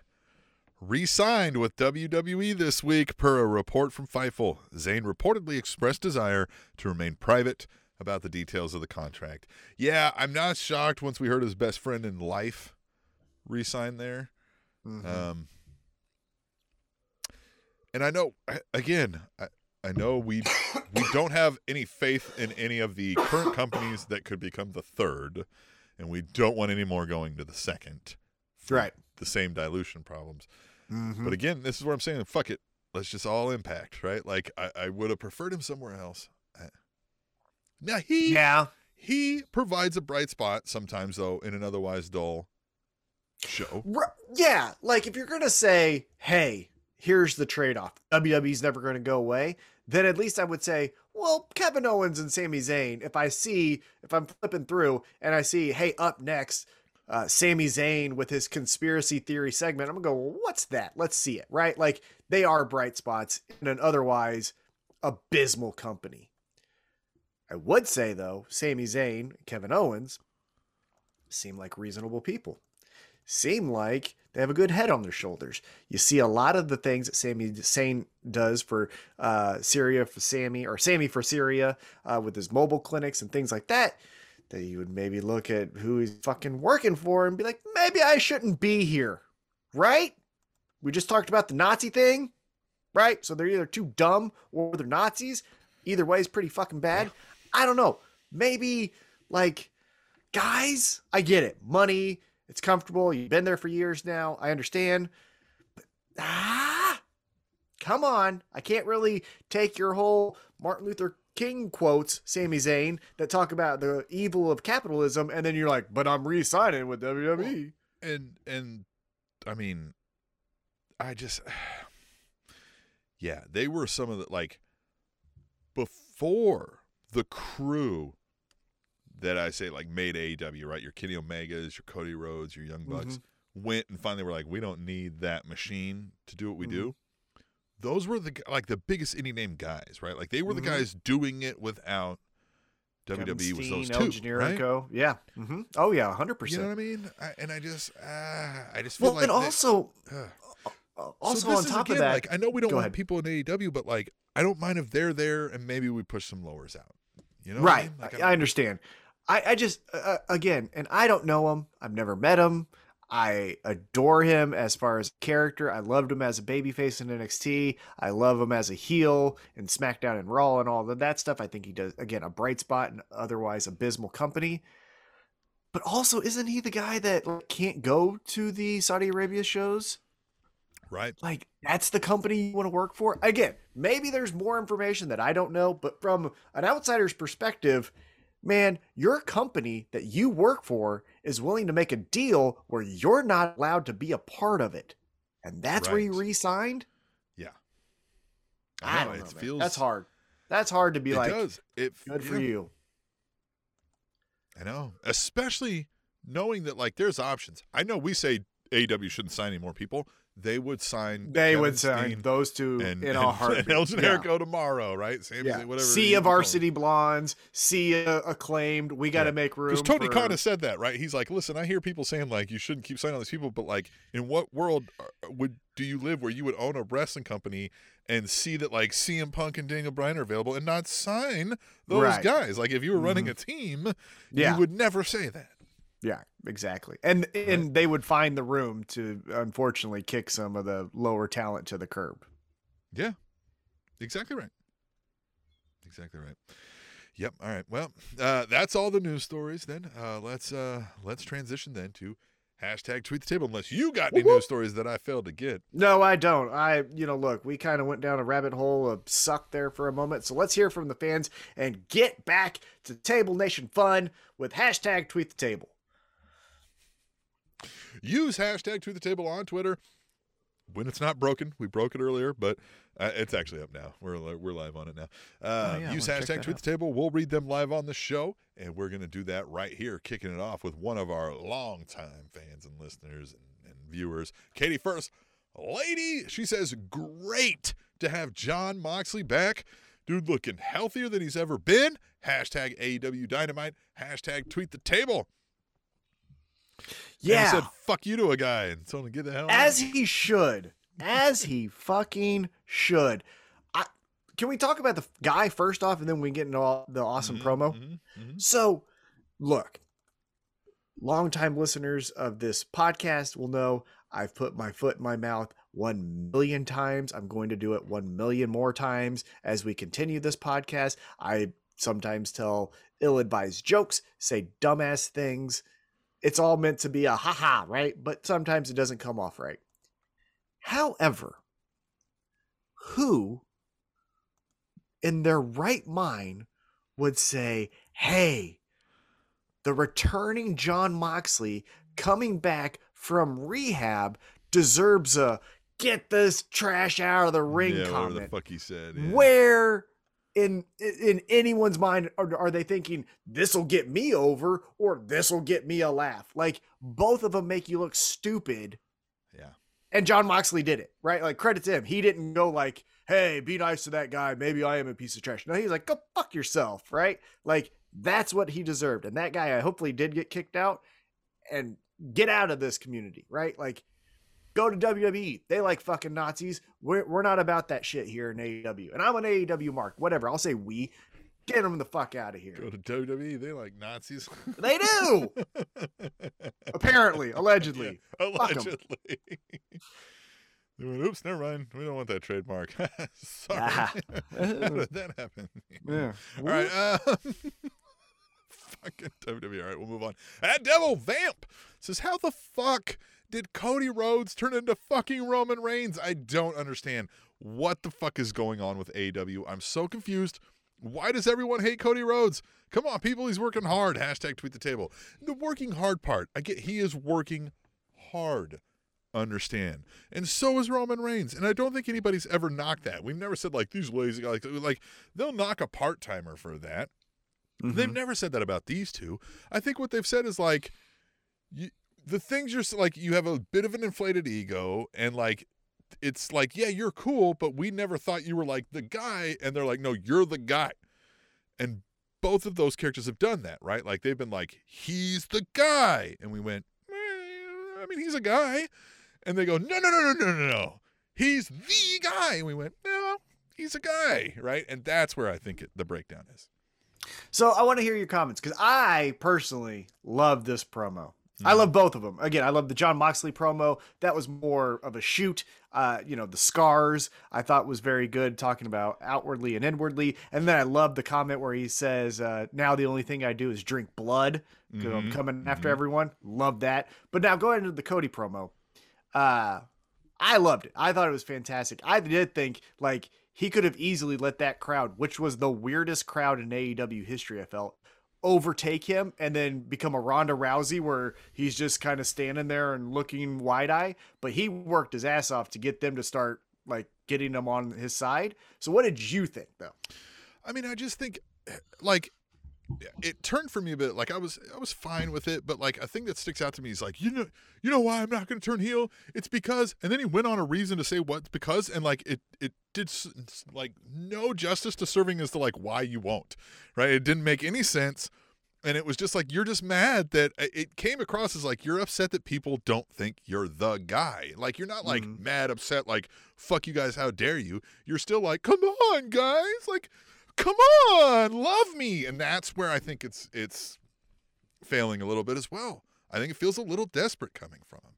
re-signed with WWE this week per a report from Fightful. Zayn reportedly expressed desire to remain private about the details of the contract. Yeah, I'm not shocked once we heard his best friend in life re-sign there. Mhm. Um, and I know, again, I, I know we we don't have any faith in any of the current companies that could become the third, and we don't want any more going to the second. Right. The same dilution problems. Mhm. But again, this is where I'm saying, fuck it. Let's just all impact, right? Like I, I would have preferred him somewhere else. Now he yeah. he provides a bright spot sometimes though in an otherwise dull show. R- yeah, like if you're gonna say, "Hey, here's the trade-off. WWE's never gonna go away," then at least I would say, "Well, Kevin Owens and Sami Zayn. If I see, if I'm flipping through and I see, hey, up next, uh, Sami Zayn with his conspiracy theory segment, I'm gonna go, well, what's that? Let's see it, right? Like they are bright spots in an otherwise abysmal company. I would say though, Sami Zayn, Kevin Owens seem like reasonable people seem like they have a good head on their shoulders. You see a lot of the things that Sami Zayn does for uh, Syria for Sami or Sami for Syria uh, with his mobile clinics and things like that. That you would maybe look at who he's fucking working for and be like, maybe I shouldn't be here, right? We just talked about the Nazi thing, right? So they're either too dumb or they're Nazis. Either way is pretty fucking bad. I don't know. Maybe like guys, I get it. Money, it's comfortable. You've been there for years now. I understand. But ah, come on. I can't really take your whole Martin Luther King quotes, Sami Zayn, that talk about the evil of capitalism, and then you're like, but I'm re-signing with E." WWE. and and I mean, I just yeah, they were some of the like before the crew that I say like made AEW, right? Your Kenny Omegas, your Cody Rhodes, your Young Bucks went and finally were like, we don't need that machine to do what we do. Those were the like the biggest indie name guys, right? Like they were Mhm. the guys doing it without WWE was those Kevin two, Steen, El right? Generico. Yeah. hmm Oh yeah, hundred percent. You know what I mean? I, and I just, uh, I just feel Well, like and also, Ugh. uh, also so on top again, of that, like I know we don't want ahead. people in AEW, but like I don't mind if they're there and maybe we push some lowers out. You know, what I right? mean? Like, I, I understand. I, I just uh, again, and I don't know him. I've never met him. I adore him as far as character. I loved him as a babyface in NXT. I love him as a heel in SmackDown and Raw and all of that stuff. I think he does again a bright spot in otherwise abysmal company. But also, isn't he the guy that like, can't go to the Saudi Arabia shows? right? like that's the company you want to work for again maybe there's more information that i don't know but from an outsider's perspective man your company that you work for is willing to make a deal where you're not allowed to be a part of it and that's where you Right. re-signed I i know, don't know it man. feels that's hard that's hard to be it like does. It good for you I know, especially knowing that like there's options. I know we say AEW shouldn't sign any more people. They would sign. they Kevin would sign Steen those two and, in and, a heartbeat and El Yeah. Generico tomorrow, right? Same yeah. whatever. sea of Varsity Blonds sea acclaimed we got to Yeah. make room Because Tony for- Khan has said that, right? He's like, listen, I hear people saying like you shouldn't keep signing all these people, but like, in what world would do you live where you would own a wrestling company and see that like CM Punk and Daniel Bryan are available and not sign those Right. guys? Like, if you were running Mhm. a team, Yeah. you would never say that. Yeah, exactly. And and they would find the room to unfortunately kick some of the lower talent to the curb. Yeah, exactly right. Exactly right. Yep. All right. Well, uh, that's all the news stories. Then uh, let's uh, let's transition then to hashtag tweet the table. Unless you got any whoop. news stories that I failed to get. No, I don't. I you know, look, we kind of went down a rabbit hole of suck there for a moment. So let's hear from the fans and get back to Table Nation fun with hashtag tweet the table. Use hashtag tweet the table on Twitter. When it's not broken, we broke it earlier, but uh, it's actually up now. We're we're live on it now. Uh, Oh, yeah, use hashtag tweet out. the table. We'll read them live on the show, and we're gonna do that right here, kicking it off with one of our longtime fans and listeners and, and viewers, Katie First. Lady, she says, great to have Jon Moxley back. Dude looking healthier than he's ever been. Hashtag AEW Dynamite. Hashtag tweet the table. And he Yeah, said fuck you to a guy and told him to get the hell out. as he should, as he fucking should. I, can we talk about the guy first off, and then we get into all the awesome Mhm, promo? mhm, mhm. So, look, longtime listeners of this podcast will know I've put my foot in my mouth one million times. I'm going to do it one million more times as we continue this podcast. I sometimes tell ill advised jokes, say dumbass things. It's all meant to be a haha, right? But sometimes it doesn't come off right. However, who in their right mind would say, hey, the returning Jon Moxley coming back from rehab deserves a get this trash out of the ring yeah, whatever the fuck he said. yeah. Where in in anyone's mind are, are they thinking this will get me over or this will get me a laugh? Like both of them make you look stupid. Yeah. And Jon Moxley did it, right? Like credit to him. He didn't go like, "Hey, be nice to that guy. Maybe I am a piece of trash." No, he's like, "Go fuck yourself," right? Like that's what he deserved. And that guy, I hopefully did get kicked out and get out of this community, right? Like go to WWE. They like fucking Nazis. We're, we're not about that shit here in AEW. And I'm an AEW mark. Whatever. I'll say we. Get them the fuck out of here. Go to WWE. They like Nazis. They do. Apparently, allegedly. 'em. Allegedly. They went, Oops, never mind. We don't want that trademark. Sorry. Ah. How did that happen? Yeah. All right. Uh, fucking WWE. All right, we'll move on. That Devil Vamp says, How the fuck did Cody Rhodes turn into fucking Roman Reigns? I don't understand. What the fuck is going on with AEW? I'm so confused. Why does everyone hate Cody Rhodes? Come on, people. He's working hard. Hashtag tweet the table. The working hard part. I get he is working hard. Understand. And so is Roman Reigns. And I don't think anybody's ever knocked that. We've never said like these lazy guys like, like they'll knock a part timer for that. They've mm-hmm. never said that about these two. I think what they've said is like, you, the things you're like, you have a bit of an inflated ego, and like, it's like, yeah, you're cool, but we never thought you were like the guy. And they're like, no, you're the guy. And both of those characters have done that, right? Like they've been like, he's the guy. And we went, eh, I mean, he's a guy. And they go, no, no, no, no, no, no, no. He's the guy. And we went, no, he's a guy, right? And that's where I think it, the breakdown is. So I want to hear your comments because I personally love this promo. I Mm-hmm. love both of them. Again, I love the Jon Moxley promo. That was more of a shoot. Uh, you know, the scars I thought was very good, talking about outwardly and inwardly. And then I love the comment where he says, uh, "Now the only thing I do is drink blood because I'm Mhm, coming after mhm. everyone." Love that. But now going into the Cody promo, uh, I loved it. I thought it was fantastic. I did think like he could have easily let that crowd, which was the weirdest crowd in AEW history, I felt, overtake him and then become a Ronda Rousey where he's just kind of standing there and looking wide eye. But he worked his ass off to get them to start like getting him on his side. So what did you think though? I mean, I just think eh, like it turned for me a bit. Like I was, I was fine with it, but like a thing that sticks out to me is like, you know, you know why I'm not going to turn heel? It's because, and then he went on a reason to say what's because, and like it, it did like no justice to serving as to like why you won't, right? It didn't make any sense. And it was just like you're just mad that uh, it came across as like you're upset that people don't think you're the guy. Like you're not like Mhm. mad, upset, like fuck you guys, how dare you? You're still like, come on, guys, like come on, love me. And that's where I think it's it's failing a little bit as well. I think it feels a little desperate coming from him.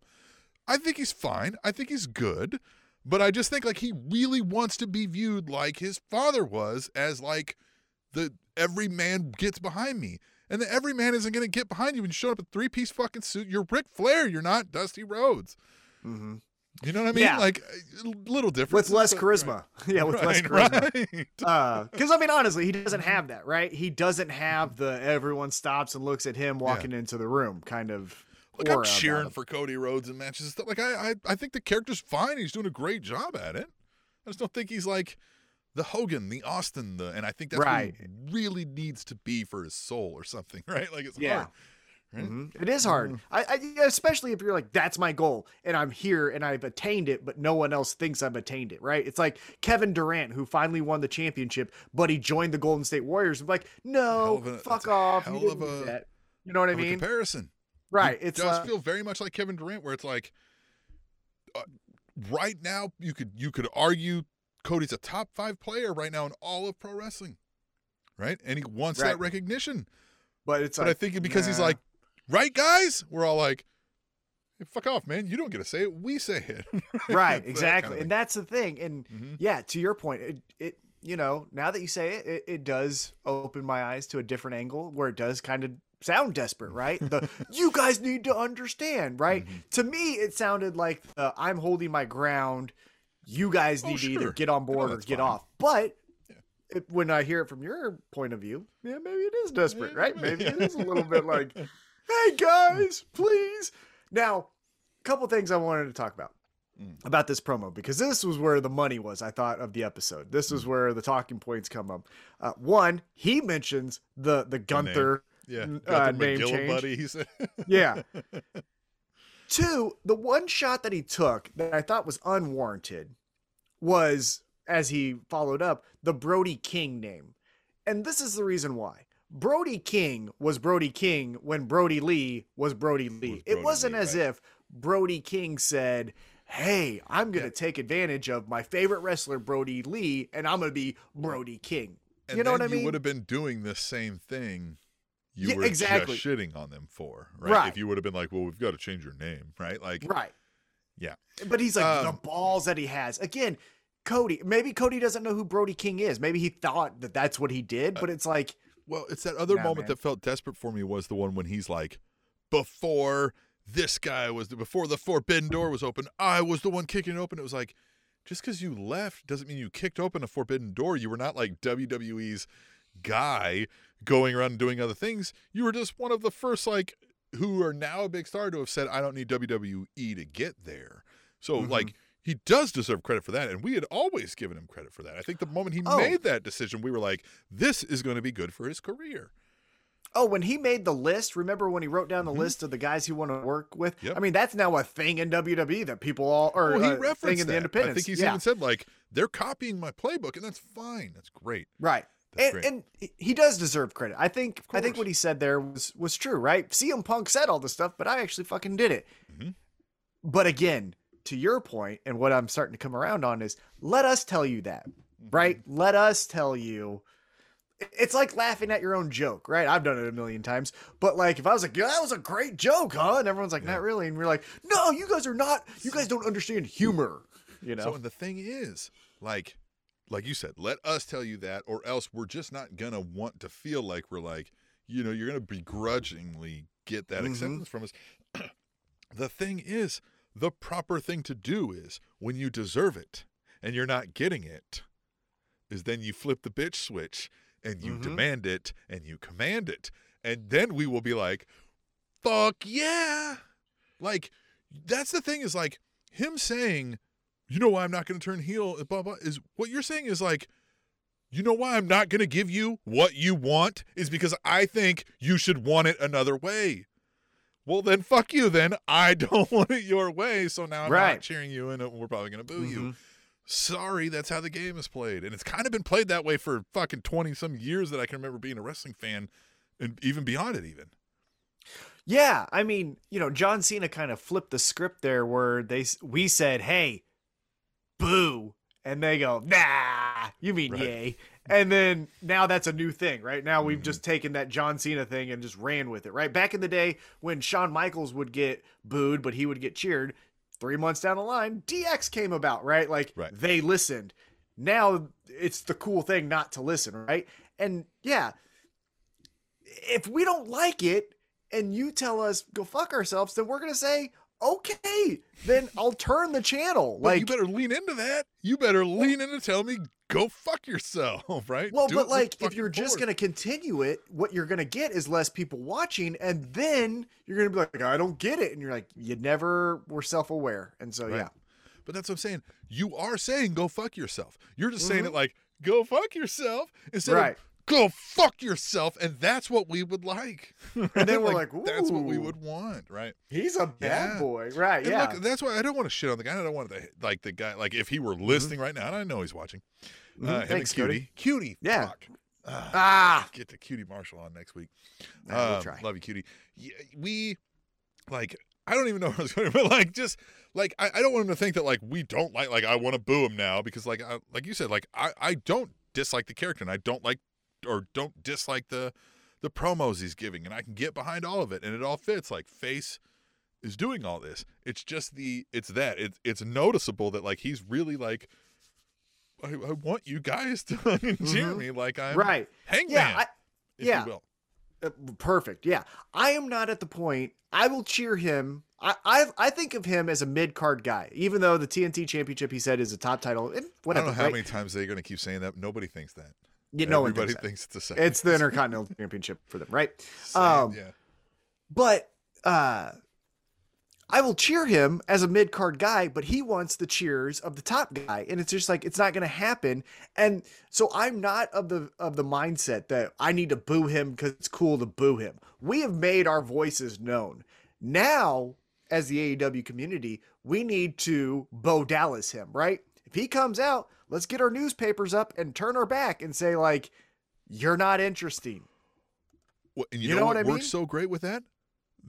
I think he's fine. I think he's good. But I just think like he really wants to be viewed like his father was as like the every man gets behind me. And the every man isn't going to get behind you you show up in a three piece fucking suit. You're Ric Flair. You're not Dusty Rhodes. Mm-hmm. You know what I mean? Yeah. Like a little different. With less charisma. Yeah, with less charisma. Right. Uh, because I mean, honestly, he doesn't mm-hmm. have that, right? He doesn't have the everyone stops and looks at him walking into the room kind of. Look, aura I'm cheering for Cody Rhodes in matches and stuff. Like I, I, I think the character's fine. He's doing a great job at it. I just don't think he's like the Hogan, the Austin, the, and I think that's Right. what he really needs to be for his soul or something, right? Like it's Yeah. hard. Mhm. It is hard, I, I, especially if you're like, "That's my goal, and I'm here, and I've attained it," but no one else thinks I've attained it. Right? It's like Kevin Durant, who finally won the championship, but he joined the Golden State Warriors. I'm like, no, a- fuck off. You didn't a- that. You know what I mean? comparison. Right. It does uh, feel very much like Kevin Durant, where it's like, uh, right now you could you could argue Cody's a top five player right now in all of pro wrestling, right? And he wants Right. that recognition. but it's But like, I think because he's like, right, guys, we're all like, "Hey, fuck off, man. You don't get to say it. We say it. right that exactly kind of and that's the thing and Mhm. yeah to your point it, it you know now that you say it, it it does open my eyes to a different angle where it does kind of sound desperate right the you guys need to understand right Mhm. to me it sounded like uh, i'm holding my ground you guys Oh, need to either get on board or get fine. off but Yeah. it, when i hear it from your point of view yeah maybe it is desperate Yeah, right maybe. maybe it is a little bit like hey guys, please. Now, a couple things I wanted to talk about Mm. about this promo because this was where the money was. I thought of the episode. This Mm. is where the talking points come up. Uh, one, he mentions the the. Gunther. Yeah. N- Got uh, name change. Yeah. Two, the one shot that he took that I thought was unwarranted was as he followed up the Brody King name. And this is the reason why. Brody King was Brody King when Brodie Lee was Brodie Lee. Was it wasn't Lee, as right. if Brody King said, Hey, I'm going to Yeah. take advantage of my favorite wrestler, Brodie Lee, and I'm going to be Brody King. And you know what I mean? You would have been doing the same thing. You Yeah, were exactly. just shitting on them for, right? Right. If you would have been like, "Well, we've got to change your name," right? Like, Right. Yeah. But he's like the Um, balls that he has. Again, Cody, maybe Cody doesn't know who Brody King is. Maybe he thought that that's what he did, but it's like, Well, it's that other Nah, moment man. that felt desperate for me was the one when he's like, before this guy was before the forbidden door was open, I was the one kicking it open. It was like, just because you left doesn't mean you kicked open a forbidden door. You were not like WWE's guy going around and doing other things. You were just one of the first like who are now a big star to have said, I don't need WWE to get there. So Mhm. like he does deserve credit for that, and we had always given him credit for that. I think the moment he Oh. made that decision, we were like, "This is going to be good for his career." oh, when he made the list, remember when he wrote down the Mhm. list of the guys he wanted to work with? Yep. I mean, that's now a thing in WWE that people all, or well, he uh, referenced thing in the that. I think he's yeah, even said like they're copying my playbook, and that's fine. That's great. right. That's and, great. and he- does deserve credit. I think I think what he said there was was true, right? CM Punk said all this stuff, but I actually fucking did it. Mhm. But again, to your point, and what I'm starting to come around on is let us tell you that, right? Mm-hmm. Let us tell you. It's like laughing at your own joke, right? I've done it a million times. But like if I was like, yeah, that was a great joke, huh? And everyone's like, Yeah. not really. And we're like, no, you guys are not, you guys don't understand humor. You know? So the thing is, like, like you said, let us tell you that, or else we're just not gonna want to feel like we're like, you know, you're gonna begrudgingly get that Mhm. acceptance from us. the thing is, the proper thing to do is when you deserve it and you're not getting it, is then you flip the bitch switch and you Mhm. demand it and you command it, and then we will be like, fuck yeah, like that's the thing is like him saying you know why I'm not going to turn heel, blah, blah, is what you're saying is like, you know why I'm not going to give you what you want is because I think you should want it another way. Well, then fuck you. Then I don't want it your way. So now I'm Right. not cheering you and we're probably going to boo you. Mhm. Sorry, that's how the game is played. And it's kind of been played that way for fucking 20 some years that I can remember being a wrestling fan and even beyond it, even. Yeah, I mean, you know, John Cena kind of flipped the script there, where they we said, "Hey, boo," and they go, "Nah, you mean Right. yay," and then now that's a new thing, right? Now we've Mhm. just taken that John Cena thing and just ran with it, right? Back in the day when Shawn Michaels would get booed, but he would get cheered. Three months down the line, DX came about, right? Like Right. they listened. Now it's the cool thing not to listen, right? And yeah, if we don't like it and you tell us go fuck ourselves, then we're gonna say okay. Then I'll turn the channel. But you better lean into that. You better lean in into tell me go fuck yourself, right? well, Do but like if you're just gonna continue it, what you're gonna get is less people watching, and then you're gonna be like, I don't get it, and you're like, you never were self aware, and so Right. yeah, But that's what I'm saying. You are saying go fuck yourself. You're just saying Mhm. it like go fuck yourself instead right. of go fuck yourself, and that's what we would like. And then we're like, that's what we would want, right? He's a bad Yeah. boy, right? And yeah, look, that's why I don't want to shit on the guy. I don't want to like the guy. Like if he were listening right now, and I know he's watching. Mhm. Uh, Thanks, Cutie. Cutie, Yeah. fuck. Ah, Ah, get the Cutie Marshall on next week. Nah, we'll Um, try. Love you, Cutie. Yeah, we like. I don't even know where I was going, but like, just like I, I don't want him to think that like we don't like like I want to boo him now because like I, like you said like I I don't dislike the character and I don't like or don't dislike the the promos he's giving and I can get behind all of it and it all fits like face is doing all this. It's just the it's that it's it's noticeable that like he's really like I, I want you guys to fucking cheer me like I'm right. Hangman, Yeah, I, if yeah. you will. Uh, perfect. Yeah, I am not at the point. I will cheer him. I I, I think of him as a mid card guy, even though the TNT Championship he said is a top title. And I don't know how right? many times they're going to keep saying that. Nobody thinks that. You know, Everybody thinks thinks it's the second. it's the Intercontinental Championship for them, right? Same, um, yeah. But uh, I will cheer him as a mid card guy, but he wants the cheers of the top guy, and it's just like it's not going to happen. And so I'm not of the of the mindset that I need to boo him because it's cool to boo him. We have made our voices known. Now, as the AEW community, we need to Bo Dallas him, right? If he comes out, let's get our newspapers up and turn our back and say like, "You're not interesting." Well, and you, you know, know what, what I works mean? so great with that?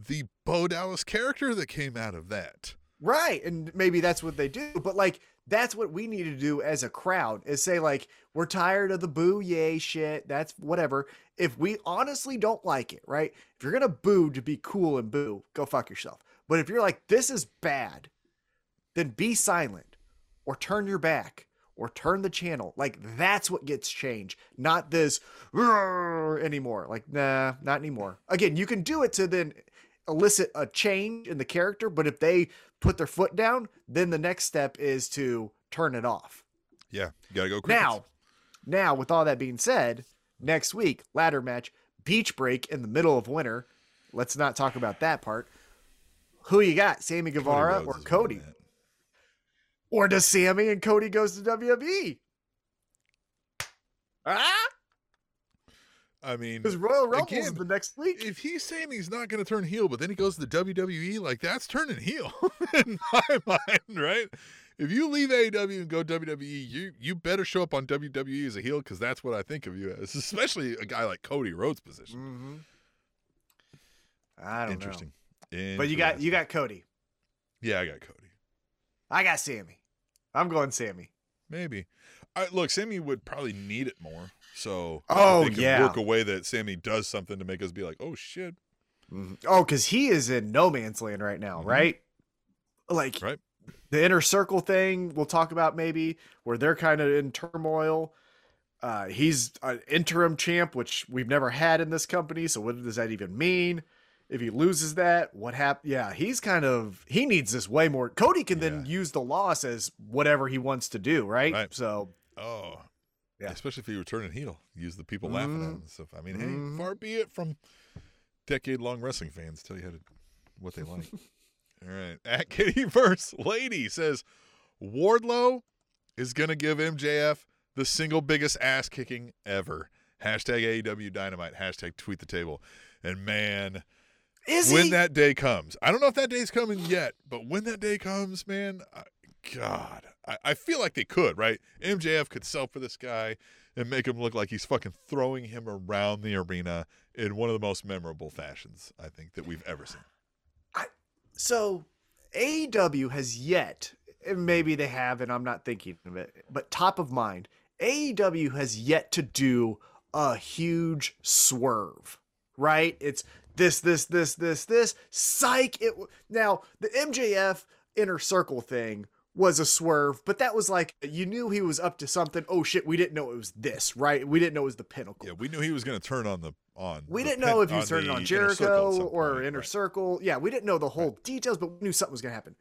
The Bo Dallas character that came out of that. Right. And maybe that's what they do. But like that's what we need to do as a crowd is say like we're tired of the boo yay shit. That's whatever. If we honestly don't like it, right? If you're gonna boo to be cool and boo, go fuck yourself. But if you're like, this is bad, then be silent or turn your back or turn the channel. Like that's what gets changed, not this anymore. Like, nah, not anymore. Again, you can do it to then elicit a change in the character, but if they put their foot down, then the next step is to turn it off. Yeah, you got to go crickets. Now, now with all that being said, next week, ladder match, beach break in the middle of winter. Let's not talk about that part. Who you got, Sammy Guevara or Cody? Or does Sammy and Cody goes to WWE? Ah, I mean, because Royal Rumble is the next week. if he's saying he's not going to turn heel, but then he goes to the WWE, like that's turning heel in my mind, right? if you leave AEW and go WWE, you you better show up on WWE as a heel because that's what I think of you as, especially a guy like Cody Rhodes' position. Mm-hmm. I don't Interesting. know. Interesting. But you got you got Cody. Yeah, I got Cody. I got Sammy. I'm going Sammy. Maybe. I, look, Sammy would probably need it more. So Oh, yeah. work a way that Sammy does something to make us be like, oh shit. Mhm. Oh, because he is in no man's land right now, Mhm. right? Like Right. the inner circle thing we'll talk about maybe where they're kind of in turmoil. Uh, he's an interim champ, which we've never had in this company. So what does that even mean? If he loses that, what hap? Yeah, he's kind of he needs this way more. Cody can then Yeah. use the loss as whatever he wants to do, right? Right. So Oh. Yeah. Especially if he return and heel. Use the people laughing at Mhm. him and stuff. I mean, Mhm. hey, far be it from decade long wrestling fans tell you how to what they like. All right. At Kitty Verse Lady says Wardlow is gonna give MJF the single biggest ass kicking ever. Hashtag AEW Dynamite. Hashtag tweet the table. And man, is when he? that day comes, I don't know if that day's coming yet, but when that day comes, man, I, God, I, I feel like they could, right? MJF could sell for this guy and make him look like he's fucking throwing him around the arena in one of the most memorable fashions I think that we've ever seen. So AEW has yet, and maybe they have, and I'm not thinking of it, but top of mind, AEW has yet to do a huge swerve, right? It's this, this, this, this, this, psych. It now the MJF inner circle thing was a swerve, but that was like you knew he was up to something. Oh shit, we didn't know it was this, right? We didn't know it was the pinnacle. Yeah, we knew he was going to turn on the on. We didn't pin- know if he was turning on Jericho some or point, Inner right. Circle. Yeah, we didn't know the whole details, but we knew something was going to happen.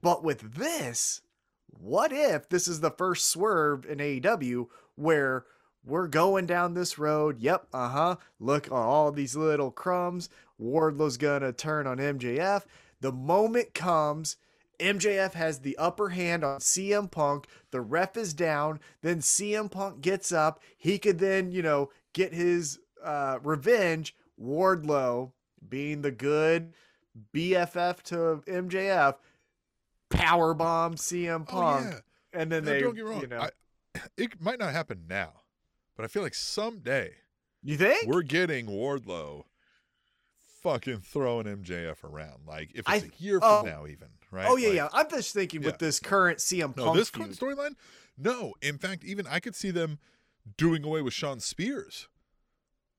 But with this, what if this is the first swerve in AEW where we're going down this road? Yep, uh huh. Look at all these little crumbs. Wardlow's going to turn on MJF. The moment comes. MJF has the upper hand on CM Punk. The ref is down. Then CM Punk gets up. He could then, you know, get his uh, revenge. Wardlow, being the good BFF to MJF, power bomb CM Oh, Punk, yeah. and then Now, they, don't get wrong. you know, I, it might not happen now, but I feel like someday you think? we're getting Wardlow fucking throwing MJF around. Like if it's a year oh. from oh. now, even right? oh yeah, Like, yeah. I'm just thinking Yeah. with this current CM No, Punk this current storyline. No, in fact, even I could see them doing away with Shawn Spears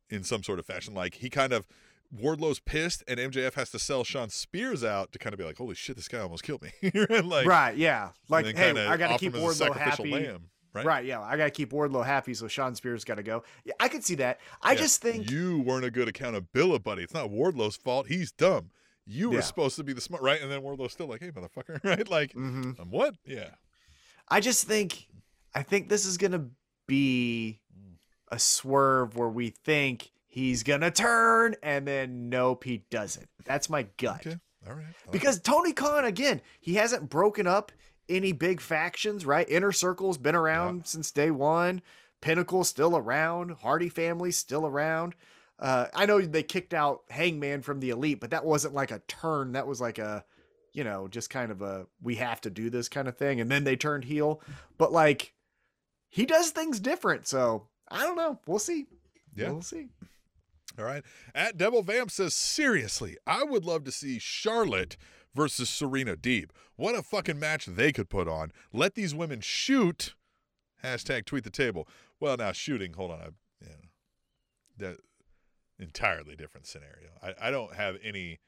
in some sort of fashion. Like he kind of Wardlow's pissed, and MJF has to sell Shawn Spears out to kind of be like, "Holy shit, this guy almost killed me!" like, right? Yeah. Like, hey, I got to keep him as a Wardlow happy. lamb, right? Right. Yeah, I got to keep Wardlow happy, so Shawn Spears got to go. Yeah, I could see that. I Yeah, just think you weren't a good accountability buddy. It's not Wardlow's fault. He's dumb. You were supposed to be the smart, right? And then Wardlow's still like, "Hey, motherfucker!" Right? Like, mm-hmm. um, what? Yeah. I just think I think this is gonna be a swerve where we think he's gonna turn and then nope he doesn't. That's my gut. Okay. All right. Like Because Tony Khan again, he hasn't broken up any big factions, right? Inner Circle's been around since day one. Pinnacle's still around. Hardy family's still around. Uh, I know they kicked out Hangman from the Elite, but that wasn't like a turn. That was like a, you know, just kind of a we have to do this kind of thing. And then they turned heel. But like, he does things different. So I don't know. We'll see. Yeah. We'll see. All right. At Devil Vamp says, seriously, I would love to see Charlotte versus Serena Deeb. What a fucking match they could put on. Let these women shoot. Hashtag tweet the table. Well, now shooting, hold on. I, you know, that entirely different scenario. I, I don't have any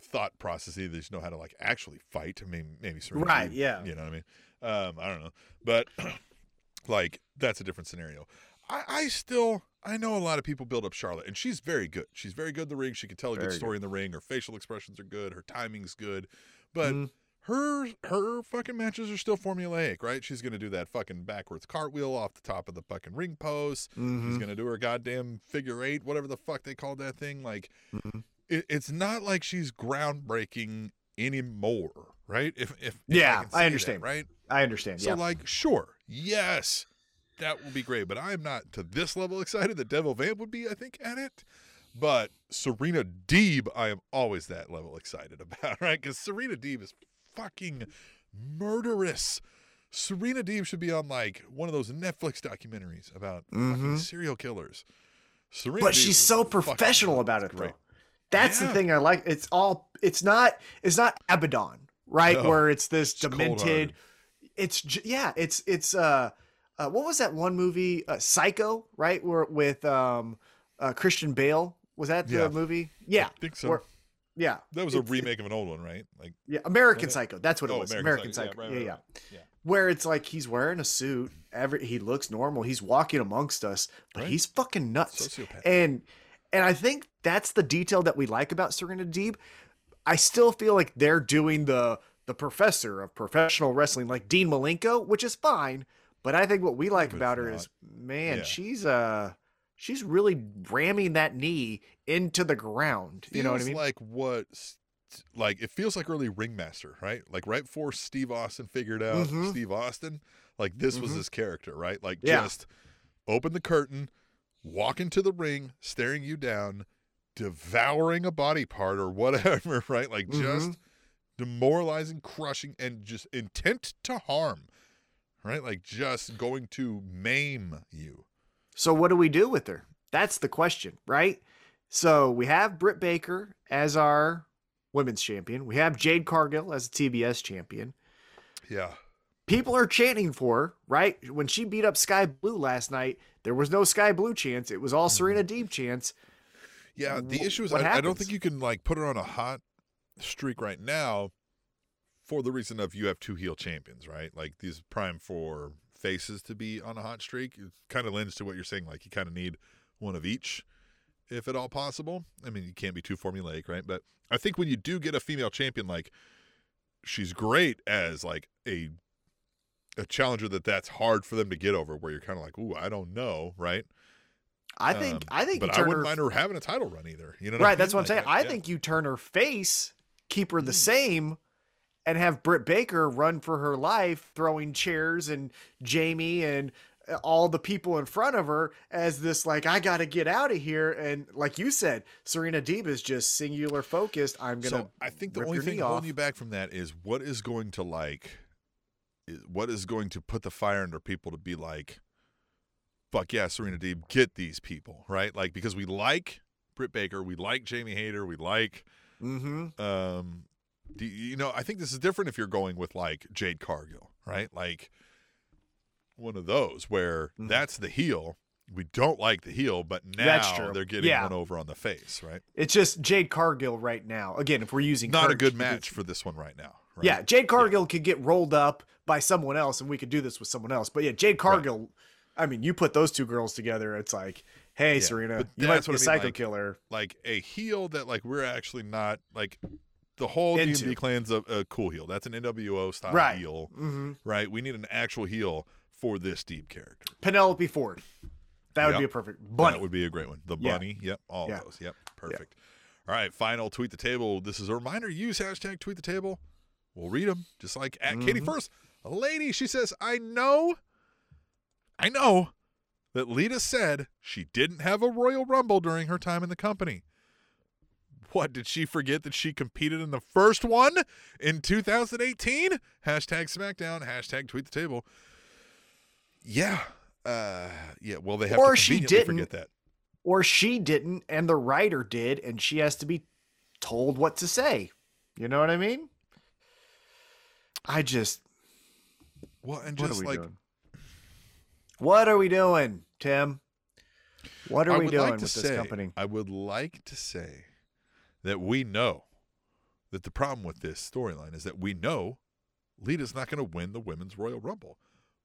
thought process either. Just know how to like actually fight. I mean, maybe Serena Right, Deeb, yeah. You know what I mean? Um, I don't know. But like that's a different scenario. I, I still I know a lot of people build up Charlotte, and she's very good. She's very good in the ring. She can tell a good Very story in the ring. Her facial expressions are good. Her timing's good, but Mhm. her her fucking matches are still formulaic, right? She's gonna do that fucking backwards cartwheel off the top of the fucking ring post. She's Mhm. gonna do her goddamn figure eight, whatever the fuck they called that thing. Like, Mhm. it, it's not like she's groundbreaking anymore, right? If if, Yeah, I say understand. that, right? I understand. So yeah. like, sure, yes, that will be great. But I am not to this level excited that Devil Vamp would be. I think at it, but Serena Deeb, I am always that level excited about, right? Because Serena Deeb is fucking murderous. Serena Deeb should be on like one of those Netflix documentaries about fucking Mhm. serial killers. Serena but Deeb she's so professional about it great. though. That's the thing I like. It's all it's not it's not Abaddon, right? No. Where it's this demented it's yeah, it's it's uh, uh what was that one movie uh, Psycho, right? Where with um uh Christian Bale was that the Yeah. movie? Yeah. I think so. Where- yeah. that was a remake of an old one, right? Like Yeah, American Psycho. That's what it Oh, was. American American, Psycho. Psycho. Yeah, Yeah, right, yeah, right, right. Yeah. Where it's like he's wearing a suit. Every he looks normal. He's walking amongst us, but Right. he's fucking nuts. Sociopath. And and I think that's the detail that we like about Serena Deeb. I still feel like they're doing the the professor of professional wrestling, like Dean Malenko, which is fine. But I think what we like But about her not. is, man, Yeah. she's uh she's really ramming that knee into the ground. you know what I mean? Like what? Like it feels like early Ringmaster, right? Like right before Steve Austin figured out Mhm. Steve Austin. Like this was Mhm. his character, right? Like Yeah. just open the curtain, walk into the ring, staring you down, devouring a body part or whatever, right? Like Mhm. just demoralizing, crushing, and just intent to harm, right? Like just going to maim you. So what do we do with her? That's the question, right? So we have Britt Baker as our women's champion. We have Jade Cargill as a TBS champion. Yeah. People are chanting for her, right? When she beat up Skye Blue last night, there was no Skye Blue chance. It was all mm-hmm. Serena Deeb chance. Yeah, the issue is I, I don't think you can like put her on a hot streak right now for the reason of you have two heel champions, right? Like these prime for faces to be on a hot streak. It kind of lends to what you're saying. Like you kind of need one of each, if at all possible. I mean, you can't be too formulaic, right? But I think when you do get a female champion, like she's great as like a a challenger that that's hard for them to get over. Where you're kind of like, ooh, I don't know, right? I think Um, I think but you I wouldn't her mind her having a title run either. You know, right. That's what I'm Like, saying. I yeah. think you turn her face, keep her the Mm. same, and have Britt Baker run for her life, throwing chairs and Jamie and uh, all the people in front of her as this like I got to get out of here. And like you said, Serena Deeb is just singular focused. I'm gonna. So I think the only thing holding off. you back from that is what is going to like, what is going to put the fire under people to be like, fuck yeah, Serena Deeb, get these people right? Like because we like Britt Baker, we like Jamie Hayter, we like, mm-hmm. um, do you know, I think this is different if you're going with like Jade Cargill, right? Like one of those where Mhm. that's the heel. We don't like the heel, but now they're getting Yeah. one over on the face, right? It's just Jade Cargill right now. Again, if we're using Not a good match for this one right now. Right? Yeah, Jade Cargill could get rolled up by someone else, and we could do this with someone else. But yeah, Jade Cargill. I mean, you put those two girls together, it's like, hey, Yeah, Serena, you might be a what mean, psycho like- killer. like a heel that like we're actually not like the whole. D&D clan's a, a cool heel. That's an NWO style Right. heel, hmm right? We need an actual heel for this deep character. Penelope Ford. That would Yep. be a perfect bunny. That would be a great one. The Yeah. bunny. Yep. All Yeah. those. Yep. Perfect. All right. Final tweet the table. This is a reminder. Use hashtag tweet the table. We'll read them just like at Katie Mhm. first. A lady. She says, "I know, I know that Lita said she didn't have a Royal Rumble during her time in the company. What did she forget that she competed in the first one in 2018? Hashtag SmackDown. Hashtag tweet the table. Yeah. Uh, yeah. Well, they have Or to she didn't. forget that. or she didn't, and the writer did, and she has to be told what to say. You know what I mean? I just, Well, and what just are we like doing? What are we doing, Tim? What are we doing like with to this company? I would like to say that we know that the problem with this storyline is that we know Lita's not going to win the women's Royal Rumble.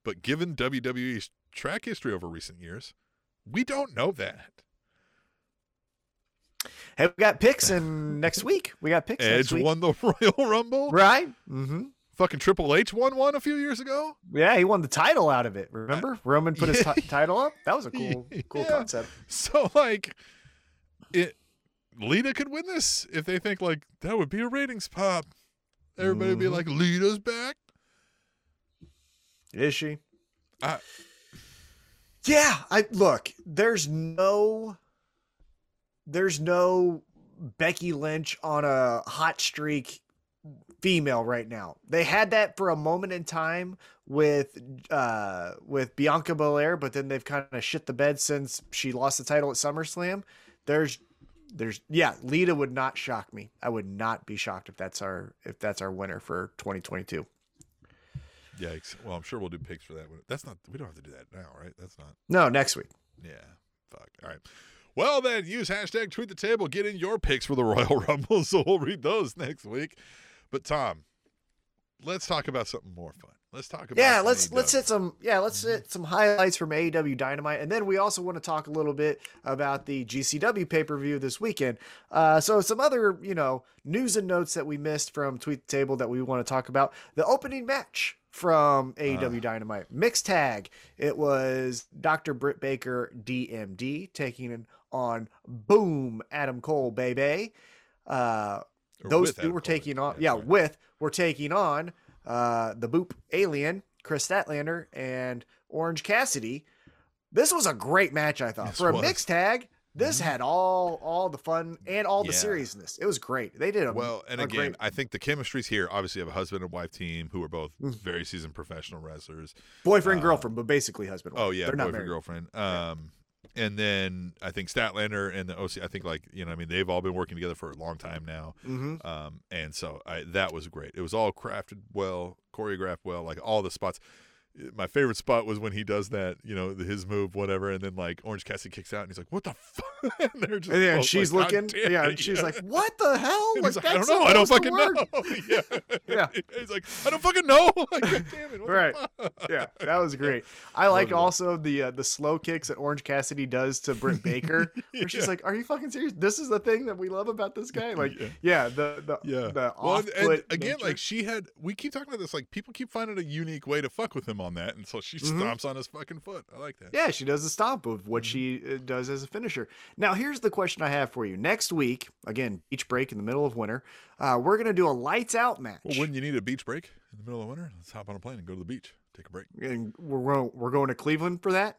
But given WWE's track history over recent years, we don't know that. Hey, we got picks in next week. We got picks next Edge won the Royal Rumble. Right? Mm-hmm. Fucking Triple H won one a few years ago. Yeah, he won the title out of it. Remember? Roman put his Yeah. ti- title up. That was a cool, cool Yeah. concept. So like it Lita could win this if they think like that would be a ratings pop. Everybody would be Mhm. like, Lita's back. Is she? I- yeah. I look. There's no. There's no Becky Lynch on a hot streak female right now. They had that for a moment in time with uh with Bianca Belair, but then they've kind of shit the bed since she lost the title at SummerSlam. There's there's yeah, Lita would not shock me. I would not be shocked if that's our if that's our winner for 2022. Yikes. Well, I'm sure we'll do picks for that. That's not. We don't have to do that now, right? That's not. No, next week. Yeah. Fuck. All right. Well, then use hashtag tweet the table. Get in your picks for the Royal Rumble. So we'll read those next week. But Tom, let's talk about something more fun. Let's talk about yeah. Let's let's hit some yeah. Let's hit some highlights from AEW Dynamite, and then we also want to talk a little bit about the GCW pay per view this weekend. Uh, so some other you know news and notes that we missed from Tweet the Table that we want to talk about. The opening match from AEW Dynamite mixed tag. It was Dr. Britt Baker DMD taking on Boom Adam Cole baby. Uh, those two Adam were Cole, taking on yeah, yeah sorry. with we're taking on uh the boop alien kris statlander and orange cassidy this was a great match i thought This for a was. mixed tag this Mhm. had all all the fun and all the Yeah. seriousness it was great they did a Well, and a again, great I think the chemistry's here. Obviously, you have a husband and wife team who are both Mm. very seasoned professional wrestlers. boyfriend uh, girlfriend but basically husband Oh yeah, they're boyfriend girlfriend. Um, and then I think Statlander and the OC. I think like you know, I mean, they've all been working together for a long time now. hmm Um, and so I, that was great. It was all crafted well, choreographed well, like all the spots. My favorite spot was when he does that, you know, his move, whatever, and then like Orange Cassidy kicks out, and he's like, "What the fuck?" and they're just, and then she's like, looking yeah and she's yeah. like what the hell like, like, I don't know. I don't fucking know. Yeah. yeah. He's like, I don't fucking know. Like, God damn it. Right. yeah, that was great. I like Loved it. also the uh, the slow kicks that Orange Cassidy does to Britt Baker, where she's like, "Are you fucking serious? This is the thing that we love about this guy." Like, Yeah. yeah, the the Yeah. the Well, and, and again, like she had, we keep talking about this. Like people keep finding a unique way to fuck with him on that, and so she Mhm. stomps on his fucking foot. I like that. yeah, she does the stomp of Mm-hmm. what she uh, does as a finisher. Now, here's the question I have for you. Next week, again, beach break in the middle of winter, uh, we're gonna do a lights out match, Well, wouldn't you need a beach break in the middle of winter? Let's hop on a plane and go to the beach, take a break. and we're going we're going to Cleveland for that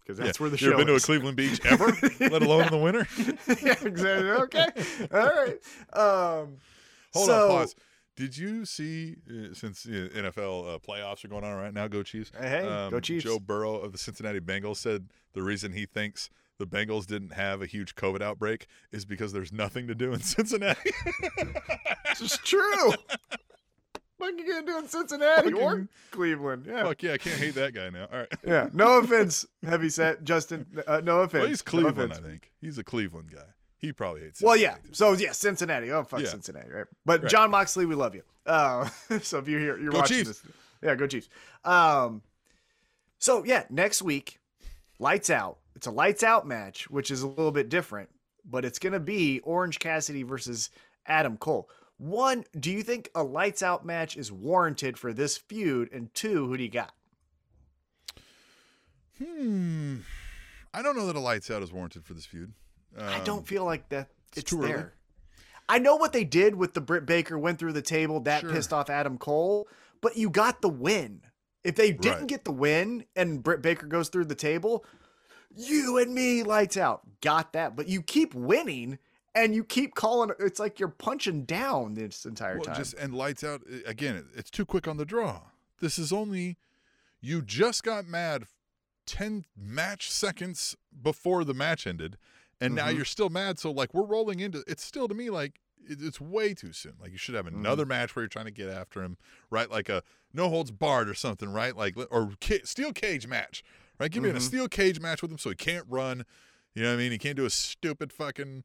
because that's Yeah. where the you show ever been to a. Cleveland beach ever, let alone in the winter? yeah, exactly. Okay, all right. Um, Hold so, on, pause. Did you see uh, since uh, NFL uh, playoffs are going on right now? Go Chiefs! Hey, hey, go Um, Chiefs. Joe Burrow of the Cincinnati Bengals said the reason he thinks the Bengals didn't have a huge COVID outbreak is because there's nothing to do in Cincinnati. This is true. What you gonna do in Cincinnati or Cleveland? Yeah, Fuck yeah, I can't hate that guy now. All right. yeah. No offense, heavy set Justin. Uh, no offense. Well, he's No Cleveland, I think. He's a Cleveland guy. He probably hates. It. Well, yeah. Too. So yeah, Cincinnati. Oh fuck Yeah. Cincinnati, right? But Right. Jon Moxley, we love you. Uh, so if you're here, you're Go watching Chiefs. this. Yeah, go Chiefs. Um, so yeah, next week, lights out. It's a lights out match, which is a little bit different, but it's gonna be Orange Cassidy versus Adam Cole. One, do you think a lights out match is warranted for this feud? And two, who do you got? Hmm. I don't know that a lights out is warranted for this feud. I Um, don't feel like that it's it's, too early. there. I know what they did with the Britt Baker went through the table that Sure. pissed off Adam Cole, but you got the win. If they didn't Right. get the win and Britt Baker goes through the table, you and me lights out. Got that. But you keep winning and you keep calling it's like you're punching down this entire Well, time. just and lights out uh, again. It's too quick on the draw. This is only you just got mad ten match seconds before the match ended, and now Mhm. you're still mad. So like we're rolling into it's still to me like it, it's way too soon. Like you should have Mm-hmm. another match where you're trying to get after him, right? Like a no holds barred or something, right? Like or steel cage match, right? Give me a Mhm. steel cage match with him so he can't run. You know what I mean? He can't do a stupid fucking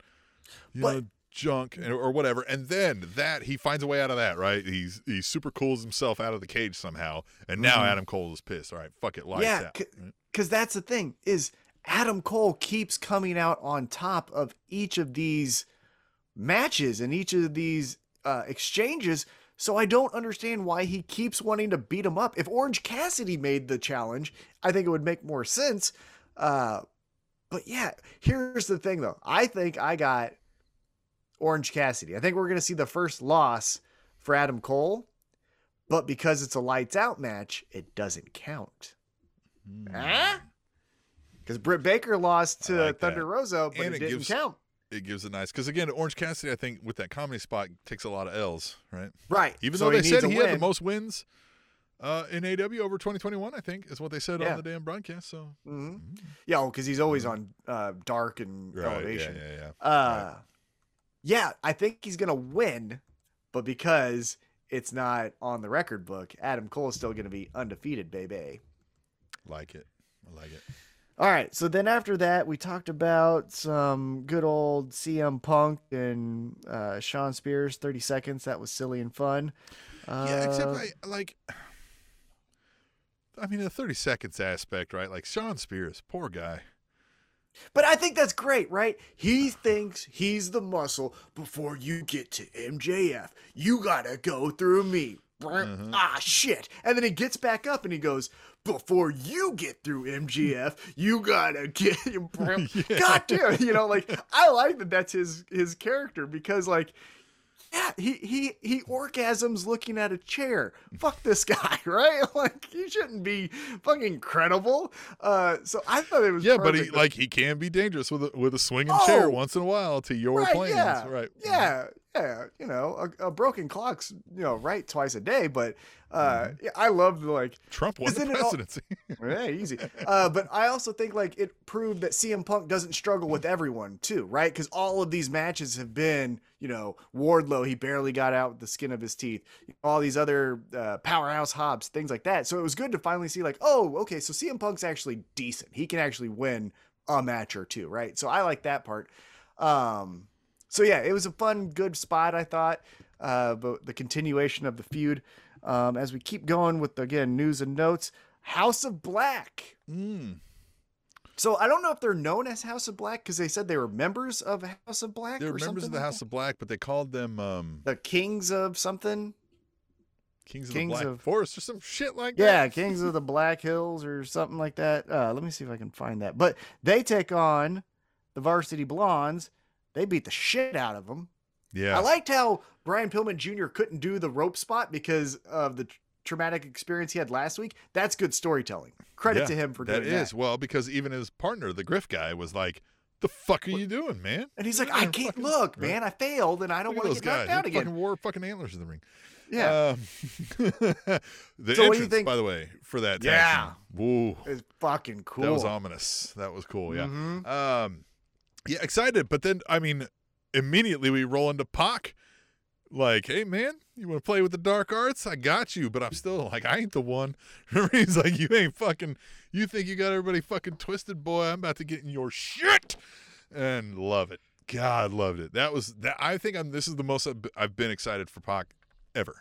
you But- know junk and- or whatever and then that he finds a way out of that right he's he super cools himself out of the cage somehow and now Mhm. adam cole is pissed all right fuck it lights Yeah, out c- right? because that's the thing is Adam Cole keeps coming out on top of each of these matches and each of these uh, exchanges. So I don't understand why he keeps wanting to beat him up. If Orange Cassidy made the challenge, I think it would make more sense. Uh, but yeah, here's the thing though. I think I got Orange Cassidy. I think we're gonna see the first loss for Adam Cole, but because it's a lights out match, it doesn't count. Hmm. Huh? Because Britt Baker lost to like that. Thunder Rosa, but And it, it didn't gives- count. it gives a nice because again, Orange Cassidy, I think with that comedy spot takes a lot of L's, right? Right. Even So though they said he had the most wins uh, in AEW over 2021, I think is what they said Yeah. on the damn broadcast. So Mhm. Yeah, because he's always on uh, dark and Mm-hmm. right, elevation. yeah, yeah, yeah. Uh, yeah, I think he's gonna win, but because it's not on the record book, Adam Cole is still gonna be undefeated, baby. Like it, I like it. All right, so then after that, we talked about some good old CM Punk and uh, Shawn Spears, thirty seconds. That was silly and fun. Uh, Yeah, except I like. I mean, the 30 seconds aspect, right? Like Shawn Spears, poor guy. But I think that's great, right? He thinks he's the muscle before you get to MJF. You gotta go through me. Mhm. Ah, shit. And then he gets back up and he goes, Before you get through MJF, you gotta get. God damn. You know, like, I like that that's his, his character because, like, yeah, he, he he orgasms looking at a chair. Fuck this guy, right? Like he shouldn't be fucking credible. Uh, so I thought it was Yeah, but he like he can be dangerous with a, with a swinging chair Oh! once in a while to your Right, plans, yeah, right? Yeah, yeah, you know, a, a broken clock's you know right twice a day, but uh, Mm-hmm. yeah, I love the like, Trump won the it all- presidency. yeah, easy. Uh, but I also think like it proved that CM Punk doesn't struggle with everyone too, right? Because all of these matches have been, you know, Wardlow, he barely got out with the skin of his teeth. All these other uh, powerhouse Hobbs, things like that. So it was good to finally see like, oh, okay, so CM Punk's actually decent. He can actually win a match or two, right? So I like that part. Um, so yeah, it was a fun, good spot, I thought. Uh, but the continuation of the feud. Um, as we keep going with again news and notes, House of Black. mm. So I don't know if they're known as House of Black because they said they were members of House of Black. They're members of the like House of Black, but they called them um, the Kings of something. Kings of Kings the Black of- Forest or some shit like Yeah, that. Yeah, Kings of the Black Hills or something like that. Uh, let me see if I can find that. But they take on the Varsity Blonds. They beat the shit out of them. Yeah, I liked how Brian Pillman Jr. couldn't do the rope spot because of the traumatic experience he had last week. That's good storytelling. Credit Yeah, to him for that doing is that. well because even his partner, the Griff guy, was like, "The fuck are you doing, man?" And he's like, I can't fucking- look, right. man. I failed, and I don't want to get knocked guys. out again. fucking wore fucking antlers in the ring. yeah, Um, the So what do you entrance, think- by the way, for that tag Yeah. team. Woo. it's fucking cool. That was ominous. That was cool. Yeah. Mhm. Um, yeah, excited. But then, I mean, immediately we roll into Pac. Like, hey man, you want to play with the dark arts? I got you, but I'm still like, I ain't the one. Remember, he's like, you ain't fucking. You think you got everybody fucking twisted, boy? I'm about to get in your shit, and love it. God, loved it. That was that. I think I'm. This is the most I've been excited for Pac ever.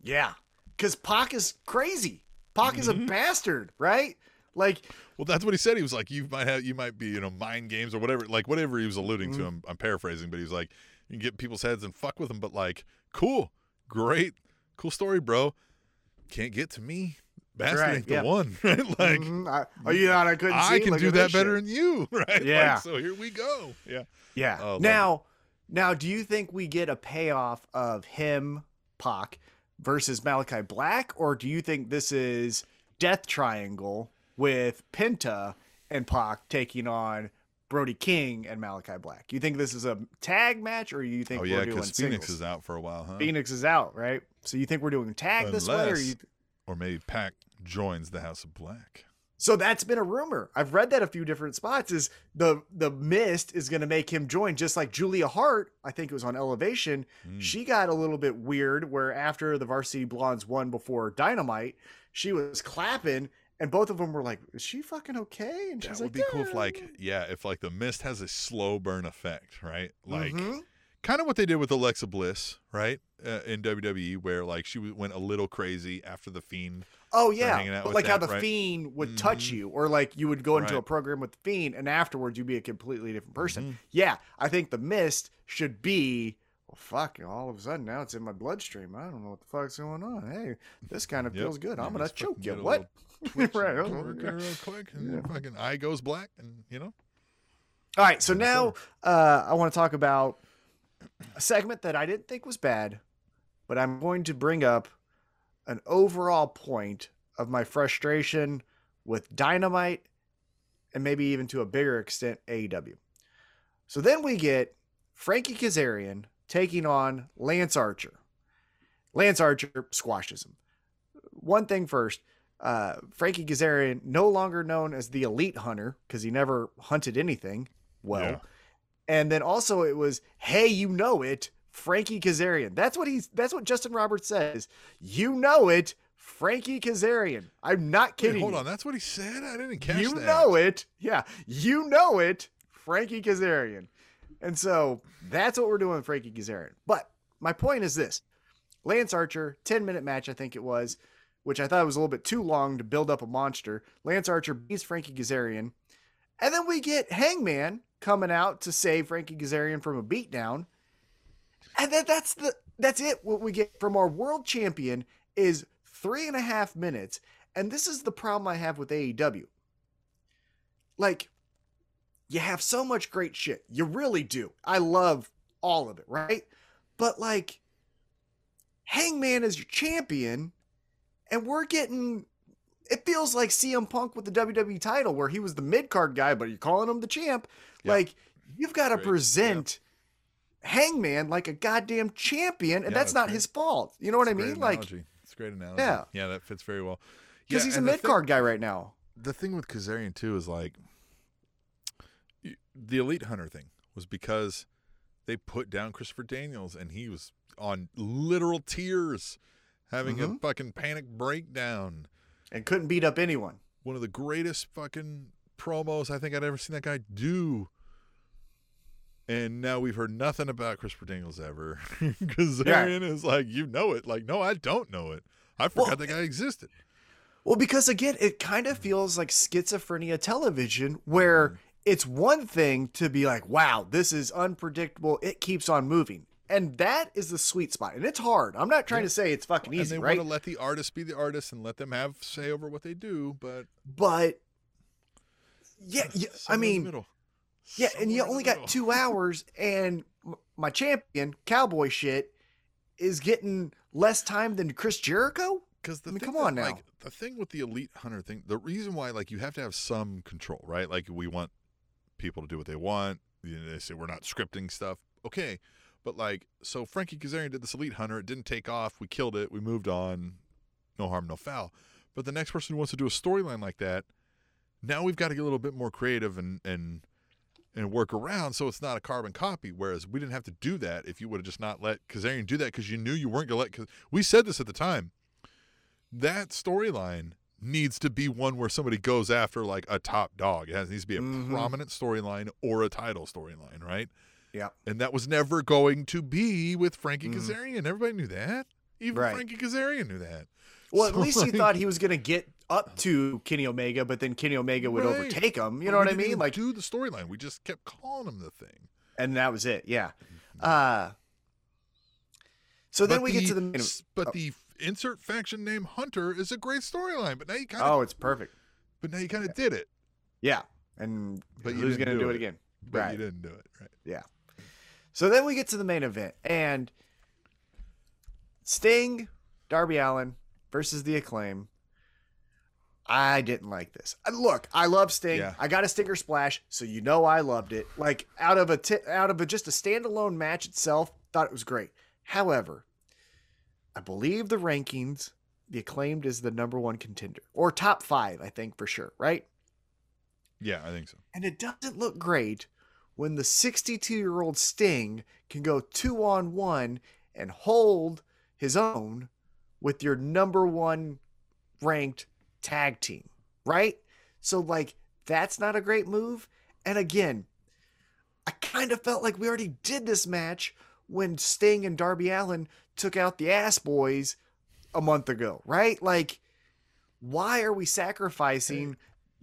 Yeah, because Pac is crazy. Pac is a Mhm. bastard, right? Like, Well, that's what he said. He was like, "You might have, you might be, you know, mind games or whatever, like whatever he was alluding to." Mhm. I'm, I'm paraphrasing, but he was like, "You can get people's heads and fuck with them, but like, cool, great, cool story, bro. Can't get to me. Bastard Right, ain't the one, right? Like, mhm, I, oh, you thought I couldn't see? I can Look do that better shit. than you, right? Yeah. Like, so here we go. Yeah. Yeah. Oh, now, now, do you think we get a payoff of him, Pac, versus Malachi Black, or do you think this is Death Triangle with Penta and Pac taking on Brody King and Malachi Black? You think this is a tag match, or you think oh we're yeah, doing because Fenix singles? is out for a while, huh? Fenix is out, right? So you think we're doing tag this way, or you? Or maybe Pac joins the House of Black. So that's been a rumor. I've read that a few different spots. Is the the mist is going to make him join, just like Julia Hart. I think it was on Elevation. Mm. She got a little bit weird where after the Varsity Blonds won before Dynamite, she was clapping, and both of them were like, "Is she fucking okay?" And she's That would like, be cool if, like, yeah, if like the mist has a slow burn effect, right? Like, Mhm. kind of what they did with Alexa Bliss, right? Uh, in WWE, where like she went a little crazy after the Fiend. oh yeah, but like how the right? fiend would touch Mhm. you, or like you would go into a program with the fiend, and afterwards you'd be a completely different person. Mhm. Yeah, I think the mist should be. Well, fuck! All of a sudden now it's in my bloodstream. I don't know what the fuck's going on. Hey, this kind of Yep. feels good. I'm You gonna choke you. What? Twitch Right, oh, real quick, and Yeah. fucking eye goes black, and you know. All right, so now uh, I want to talk about a segment that I didn't think was bad, but I'm going to bring up an overall point of my frustration with Dynamite and maybe even to a bigger extent AEW. So then we get Frankie Kazarian taking on Lance Archer. Lance Archer squashes him. One thing first, uh, Frankie Kazarian, no longer known as the Elite Hunter because he never hunted anything well. Yeah. And then also it was, hey, you know it, Frankie Kazarian. That's what he's. That's what Justin Roberts says. You know it, Frankie Kazarian. I'm not Wait, kidding. hold you. on. That's what he said. I didn't catch that. You that. know it. Yeah, you know it, Frankie Kazarian. And so that's what we're doing with Frankie Kazarian. But my point is this Lance Archer, 10 minute match, I think it was, which I thought was a little bit too long to build up a monster. Lance Archer beats Frankie Kazarian. And then we get Hangman coming out to save Frankie Kazarian from a beatdown. And then that's the that's it. What we get from our world champion is three and a half minutes. And this is the problem I have with AEW. Like, you have so much great shit. You really do. I love all of it, right? But like, Hangman is your champion, and we're getting. It feels like CM Punk with the WWE title, where he was the mid card guy, but you're calling him the champ. Yeah. Like, you've got to present Hangman like a goddamn champion, and Yeah, that's that's not great. his fault. You know what I It's a great mean? Like, it's a great analogy. Yeah. yeah, that fits very well. because Yeah, he's a mid card guy right now. the thing with Kazarian too is like the elite hunter thing was because they put down Christopher Daniels and he was on literal tears having a Mhm. fucking panic breakdown. And couldn't beat up anyone. One of the greatest fucking promos I think I'd ever seen that guy do. And now we've heard nothing about Christopher Daniels ever. Kazarian is like, you know it. Like, no, I don't know it. I forgot Well, that guy existed. Well, because again, it kind of feels like schizophrenia television where it's one thing to be like, wow, this is unpredictable. It keeps on moving. And that is the sweet spot. And it's hard. I'm not trying to say it's fucking and easy, they right? want to let the artist be the artist and let them have say over what they do, but But yeah, yeah I somewhere in the mean, yeah, and you only got two hours, and my champion, cowboy shit, is getting less time than Chris Jericho? Because the I mean, thing come that, on now. like the thing with the elite hunter thing, the reason why like you have to have some control, right? Like we want people to do what they want. You know, they say we're not scripting stuff, okay? But like, so Frankie Kazarian did this elite hunter. It didn't take off. We killed it. We moved on. No harm, no foul. But the next person who wants to do a storyline like that, now we've got to get a little bit more creative and and and work around so it's not a carbon copy. Whereas we didn't have to do that if you would have just not let Kazarian do that because you knew you weren't gonna let. Cause we said this at the time. That storyline needs to be one where somebody goes after like a top dog. It has, needs to be a Mhm. prominent storyline or a title storyline, right? Yeah. And that was never going to be with Frankie Mhm. Kazarian. Everybody knew that. Even Right. Frankie Kazarian knew that. Well, at So, least you like- thought he was going to get up to Kenny Omega, but then Kenny Omega would Right. overtake him. You know we what I mean? Like, do the storyline. We just kept calling him the thing. and that was it. Yeah. Uh, so then But we get to the main. but the insert faction name Hunter is a great storyline. But now you kind of Oh, it's perfect. but now you kind of did it. Yeah. And But who's going to do do it again? But Right. you didn't do it right. So then we get to the main event, and Sting, Darby Allin versus the Acclaim. I didn't like this. Uh, Look, I love Sting. Yeah. I got a Stinger Splash, so you know I loved it. Like out of a out of a, just a standalone match itself, thought it was great. However, I believe the rankings, the Acclaimed is the number one contender or top five, I think for sure, right? Yeah, I think so. And it doesn't look great when the 62 year old Sting can go two on one and hold his own with your number one ranked tag team, right? So, like, that's not a great move. And again, I kind of felt like we already did this match when Sting and Darby Allin took out the Ass Boys a month ago, right? Like, why are we sacrificing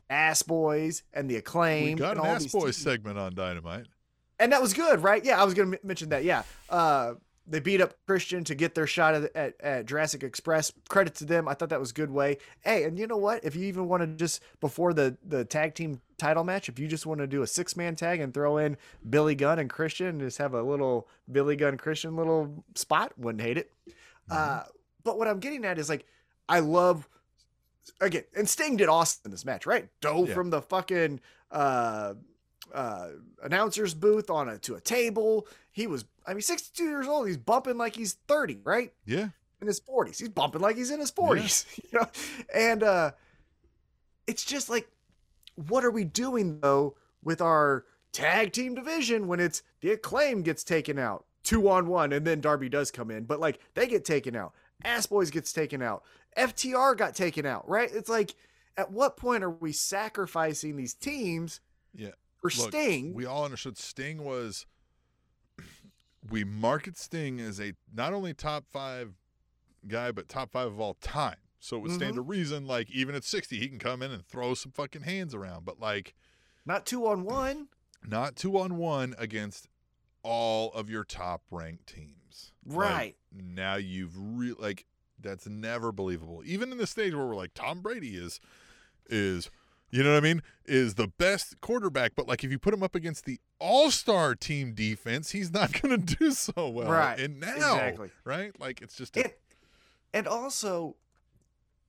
Ass Boys and the Acclaim. We got an Ass Boys teams? segment on Dynamite. and that was good, right? Yeah, I was going to mention that. Yeah, uh, they beat up Christian to get their shot at, at, at Jurassic Express. Credit to them. I thought that was a good way. Hey, and you know what? If you even want to just before the the tag team title match, if you just want to do a six man tag and throw in Billy Gunn and Christian, and just have a little Billy Gunn Christian little spot, wouldn't hate it. Uh, but what I'm getting at is like, I love again, and Sting did awesome in this match, right? Dove Yeah. from the fucking uh uh, announcer's booth on a to a table. He was, I mean, 62 years old. He's bumping like he's 30, right? Yeah. In his 40s. He's bumping like he's in his 40s. You know? And uh it's just like, what are we doing though with our tag team division when it's the acclaim gets taken out two on one and then Darby does come in, but like they get taken out. Ass Boys gets taken out. FTR got taken out, right? It's like, at what point are we sacrificing these teams Yeah. for Look, Sting? We all understood Sting was. We market Sting as a not only top five guy, but top five of all time. So it would stand mm-hmm. to reason, like even at sixty, he can come in and throw some fucking hands around. But like, Not two on one. not two on one against all of your top ranked teams. Like, Right. now you've really like that's never believable. Even in the stage where we're like Tom Brady is is you know what I mean? Is the best quarterback, but like if you put him up against the all-star team defense, he's not going to do so well. Right. And now, Exactly. right? Like it's just a, And, and also,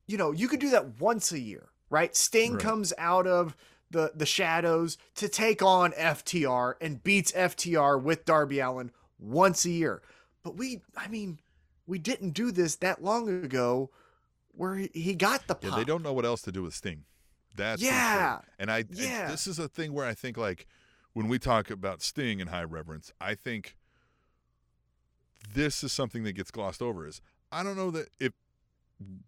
you know, you could do that once a year, right? Sting Right. comes out of the the shadows to take on FTR and beats FTR with Darby Allin once a year. But we, I mean, we didn't do this that long ago, where he, got the yeah, they don't know what else to do with Sting. That's. Yeah. And I and Yeah. this is a thing where I think like when we talk about Sting and high reverence, I think this is something that gets glossed over is I don't know that if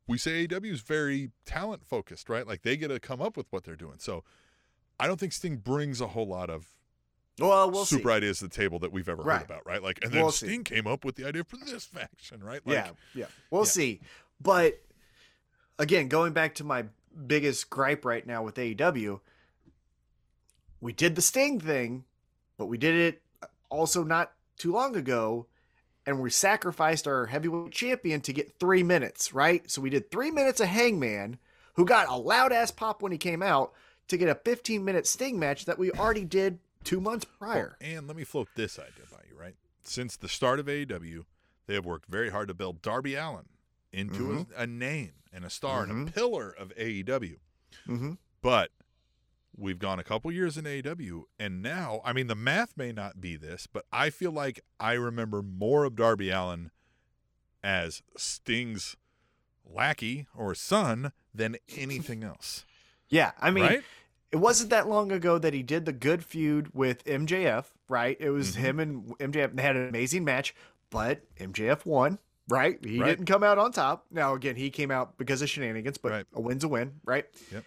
we say AEW is very talent focused, right? Like they get to come up with what they're doing. So I don't think Sting brings a whole lot of Well, we'll super see. ideas the table that we've ever Right. heard about, right? Like and then We'll see. Sting came up with the idea for this faction, right? Like yeah, yeah. We'll yeah. see. But again, going back to my biggest gripe right now with AEW, we did the Sting thing, but we did it also not too long ago, and we sacrificed our heavyweight champion to get three minutes, right? So we did three minutes of Hangman, who got a loud ass pop when he came out, to get a 15 minute Sting match that we already did two months prior. Well, and let me float this idea by you, right? Since the start of AEW, they have worked very hard to build Darby Allin into a, a name and a star and a pillar of AEW. Mm-hmm. But we've gone a couple years in AEW, and now, I mean, the math may not be this, but I feel like I remember more of Darby Allin as Sting's lackey or son than anything else. Yeah, I mean, right? It wasn't that long ago that he did the good feud with MJF, right? It was Mhm. him and MJF. They had an amazing match, but MJF won, right? He Right. didn't come out on top. Now, again, he came out because of shenanigans, but Right. a win's a win, right? Yep.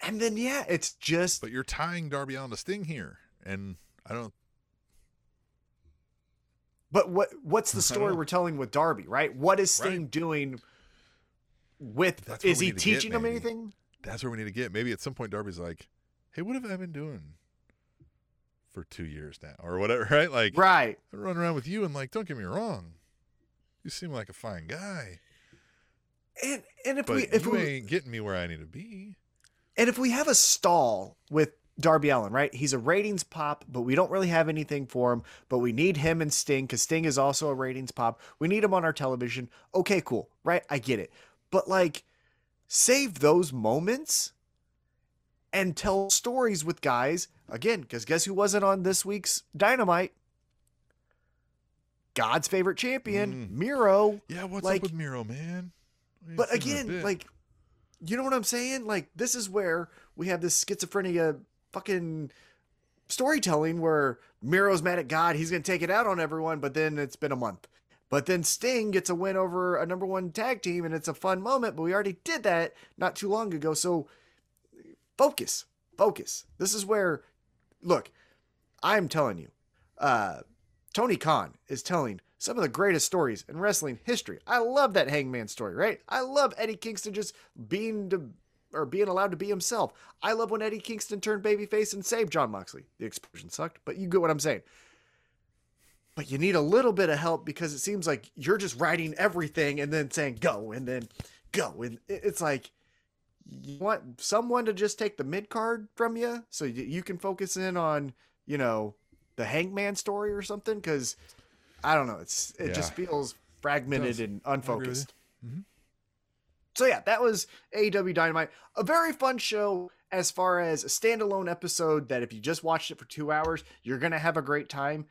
And then, yeah, it's just But you're tying Darby Allin to Sting here, and I don't. But what what's the story we're telling with Darby, right? What is Sting Right. doing with That's is he to get, teaching him anything? That's where we need to get. Maybe at some point Darby's like, "Hey, what have I been doing for two years now, or whatever?" Right? Like, Right. I run around with you, and like, don't get me wrong, you seem like a fine guy, And and if but we if you we ain't getting me where I need to be. And if we have a stall with Darby Allin, right? He's a ratings pop, but we don't really have anything for him. But we need him and Sting because Sting is also a ratings pop. We need him on our television. Okay, cool, right? I get it. But like, save those moments and tell stories with guys again. Because guess who wasn't on this week's Dynamite? God's favorite champion, Mm. Miro. Yeah, what's Like- up with Miro, man? But seen him in a again, like, you know what I'm saying? Like, this is where we have this schizophrenia fucking storytelling where Miro's mad at God. He's to take it out on everyone, but then it's been a month. But then Sting gets a win over a number one tag team, and it's a fun moment, but we already did that not too long ago. So focus, focus. This is where, look, I'm telling you, uh, Tony Khan is telling some of the greatest stories in wrestling history. I love that Hangman story, right? I love Eddie Kingston just being to, or being allowed to be himself. I love when Eddie Kingston turned babyface and saved Jon Moxley. The explosion sucked, but you get what I'm saying. But you need a little bit of help because it seems like you're just writing everything and then saying go and then go and it's like you want someone to just take the mid card from you so you, can focus in on you know the Hangman story or something because I don't know it's it just feels fragmented and agree with you. unfocused. Mhm. So yeah, that was AEW Dynamite, a very fun show, as far as a standalone episode that if you just watched it for two hours, you're going to have a great time.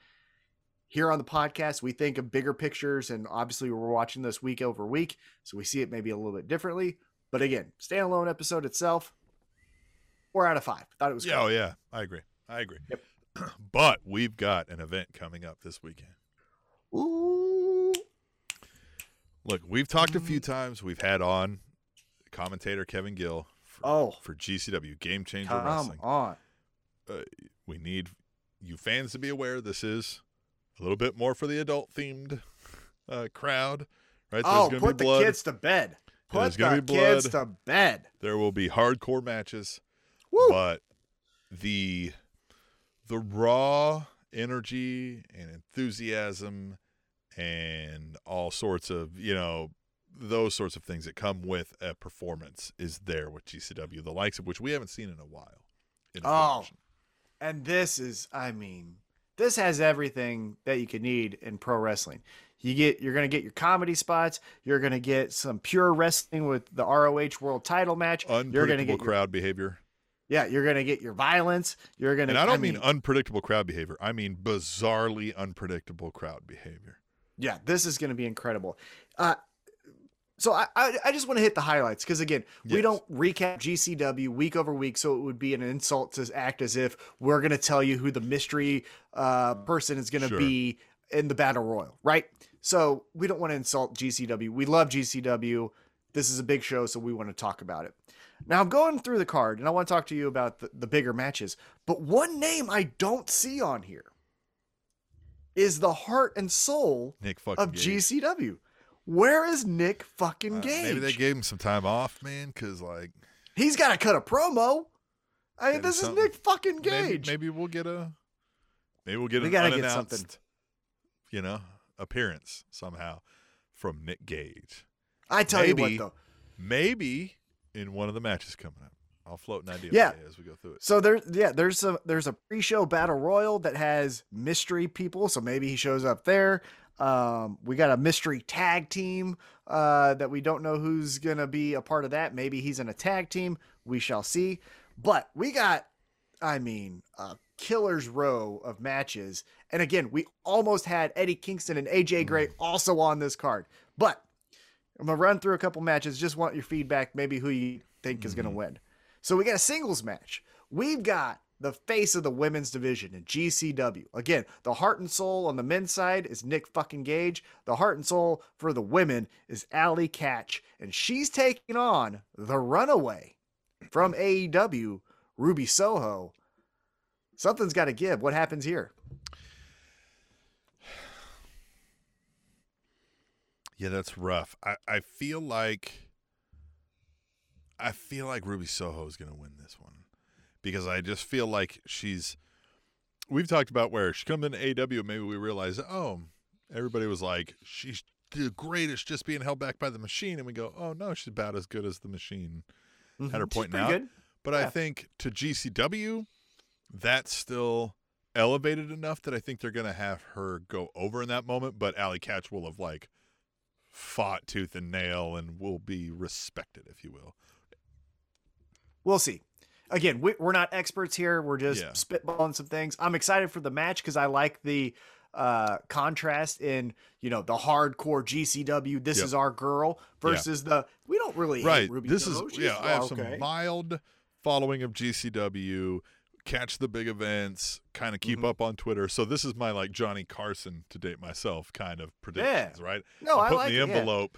Here on the podcast, we think of bigger pictures, and obviously, we're watching this week over week, so we see it maybe a little bit differently. But again, standalone episode itself, four out of five. Thought it was Yeah, cool. oh yeah, I agree. I agree. Yep. but we've got an event coming up this weekend. Ooh. Look, we've talked a few mm. times. We've had on commentator Kevin Gill for, Oh. for GCW Game Changer Come Wrestling. on. Uh, we need you fans to be aware this is a little bit more for the adult themed uh, crowd, right? Oh, gonna put be the kids to bed. Put There's the be kids to bed. There will be hardcore matches, Woo. but the the raw energy and enthusiasm and all sorts of you know those sorts of things that come with a performance is there with GCW, the likes of which we haven't seen in a while. in a Oh. promotion. And this is, I mean, this has everything that you could need in pro wrestling. You get, you're gonna get your comedy spots. You're gonna get some pure wrestling with the ROH World Title match. You're gonna unpredictable get your, crowd behavior. yeah, you're gonna get your violence. You're gonna. And I don't mean, unpredictable crowd behavior. I mean bizarrely unpredictable crowd behavior. yeah, this is gonna be incredible. Uh, so I, I, I just want to hit the highlights because again, we don't recap GCW week over week, so it would be an insult to act as if we're gonna tell you who the mystery uh, person is gonna Sure. be in the battle royal, right? So we don't want to insult GCW. We love GCW. This is a big show, so we want to talk about it. Now I'm going through the card, and I want to talk to you about the, the bigger matches. But one name I don't see on here is the heart and soul of Gage. GCW. Where is Nick fucking Uh, Gage? maybe they gave him some time off, man, because like He's got to cut a promo. I mean, this is. Nick fucking Gage. maybe we'll get a maybe we'll get We an gotta get something. you know, appearance somehow from Nick Gage. I tell you what, though. Maybe in one of the matches coming up. I'll float an idea Yeah. as we go through it. So there's yeah, there's a there's a pre-show battle royal that has mystery people. So maybe he shows up there. Um, we got a mystery tag team uh, that we don't know who's gonna be a part of that. Maybe he's in a tag team. We shall see. But we got, I mean, a killer's row of matches. And again, we almost had Eddie Kingston and AJ Gray also on this card. But I'm gonna run through a couple matches. Just want your feedback, maybe who you think is gonna win. So we got a singles match. We've got the face of the women's division in GCW. Again, the heart and soul on the men's side is Nick fucking Gage. The heart and soul for the women is Allie Katch. And she's taking on the runaway from AEW, Ruby Soho. Something's got to give. What happens here? Yeah, that's rough. I, I feel like I feel like Ruby Soho is going to win this one because I just feel like she's. We've talked about where she comes in AEW. Maybe we realize, oh, everybody was like, she's the greatest, just being held back by the machine, and we go, oh no, she's about as good as the machine at her Mhm. She's point pretty now. good. But I think to GCW, that's still elevated enough that I think they're going to have her go over in that moment. But Allie Katch will have like fought tooth and nail and will be respected, if you will. We'll see. Again, we, we're not experts here. We're just Yeah. spitballing some things. I'm excited for the match because I like the uh, contrast in you know the hardcore GCW. This Yep. is our girl versus the we don't really hate right. Ruby This is She's yeah. I have okay. some mild following of GCW. Catch the big events. Kind of keep Mhm. up on Twitter. So this is my like Johnny Carson to date myself kind of predictions, right? No, I'm I like the yeah. envelope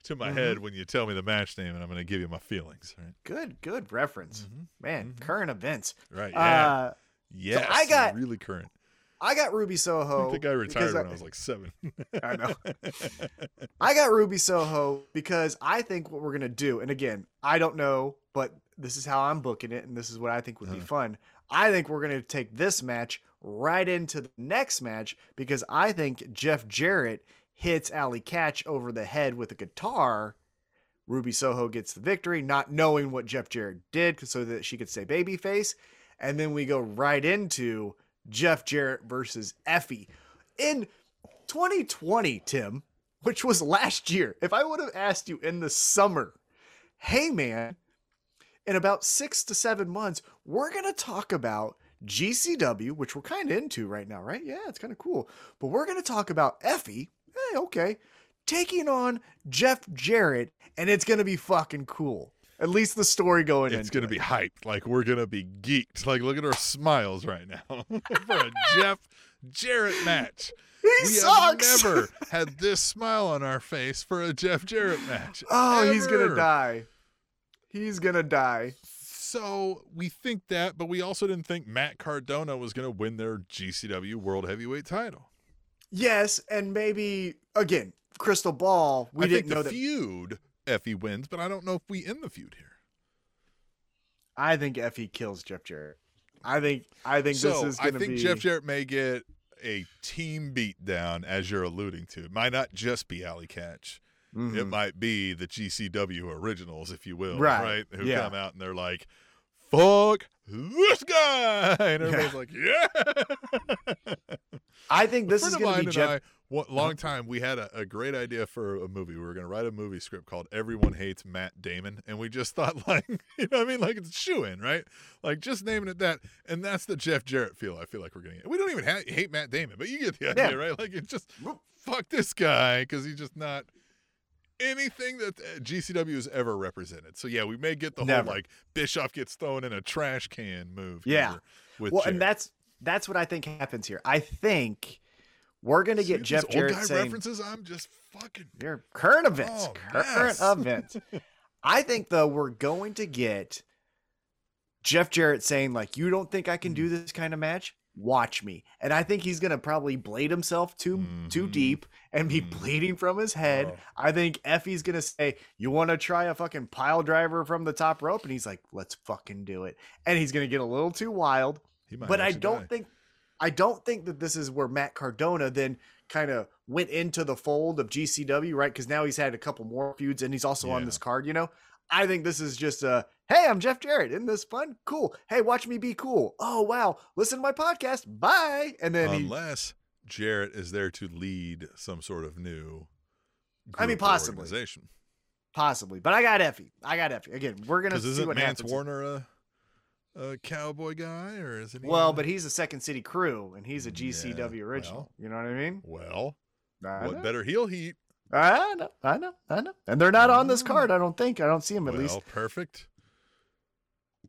to my Mhm. head when you tell me the match name, and I'm going to give you my feelings. Right. Good, good reference, Mhm. man. Mhm. Current events. Right. Yeah. Uh, yes. I got- really current. I got Ruby Soho. I think I retired when I was like seven. I know. I got Ruby Soho because I think what we're gonna do, and again, I don't know, but this is how I'm booking it, and this is what I think would be Uh-huh. fun. I think we're gonna take this match right into the next match because I think Jeff Jarrett hits Allie Katch over the head with a guitar. Ruby Soho gets the victory, not knowing what Jeff Jarrett did, so that she could stay babyface. And then we go right into Jeff Jarrett versus Effy. In 2020, Tim, which was last year, if I would have asked you in the summer, hey man, in about six to seven months, we're going to talk about GCW, which we're kind of into right now, right? Yeah, it's kind of cool. But we're going to talk about Effy. Hey, okay. Taking on Jeff Jarrett, and it's to be fucking cool. At least the story going It's to it. be hyped. Like we're to be geeked. Like look at our smiles right now for a Jeff Jarrett match. He we sucks. have never had this smile on our face for a Jeff Jarrett match. oh, he's gonna die. He's to die. So we think that, but we also didn't think Matt Cardona was to win their GCW World Heavyweight title. Yes, and maybe again, crystal ball. We I didn't think the know that. feud Effy wins, but I don't know if we end the feud here. I think Effy kills Jeff Jarrett. I think I think so this is I going to think be Jeff Jarrett may get a team beatdown, as you're alluding to. It might not just be Allie Katch. It Mhm. might be the GCW originals, if you will, Right. right? Who Yeah. come out and they're like, "Fuck this guy," and everybody's like, "Yeah." I think this is going to be Jeff. I, one, long time, we had a, a great idea for a movie. We were going to write a movie script called "Everyone Hates Matt Damon," and we just thought, like, you know, what I mean, like it's shoe in, right? Like just naming it that, and that's the Jeff Jarrett feel. I feel like we're getting. We don't even ha- hate Matt Damon, but you get the idea, Yeah. right? Like it's just fuck this guy because he's just not anything that uh, GCW has ever represented. So yeah, we may get the Never. whole like Bischoff gets thrown in a trash can move. Yeah. well, and that's that's what I think happens here. I think we're going to See, get Jeff old Jarrett guy saying references. I'm just fucking. your current events, Oh, current yes. events. I think though we're going to get Jeff Jarrett saying like, "You don't think I can do this kind of match? Watch me." And I think he's to probably blade himself too too Mhm. deep and be Mhm. bleeding from his head. Oh. I think Effy's to say, "You want to try a fucking pile driver from the top rope?" And he's like, "Let's fucking do it." And he's to get a little too wild but I don't die. think I don't think that this is where Matt Cardona then kind of went into the fold of GCW, right? Because now he's had a couple more feuds and he's also on this card, you know. I think this is just a hey, I'm Jeff Jarrett. Isn't this fun? Cool. Hey, watch me be cool. Oh wow, listen to my podcast. Bye. And then he, unless Jarrett is there to lead some sort of new. I mean, possibly. organization. possibly, but I got Effy. I got Effy. Again, we're gonna see what Mance happens. Warner a, a cowboy guy, or is it? Well, but he's a Second City Crew and he's a Yeah, GCW original. well. you know what I mean? well, I what know. better heel heat? I know, I know, I know. And they're not on this Mm. card, I don't think. I don't see them at well, least. perfect.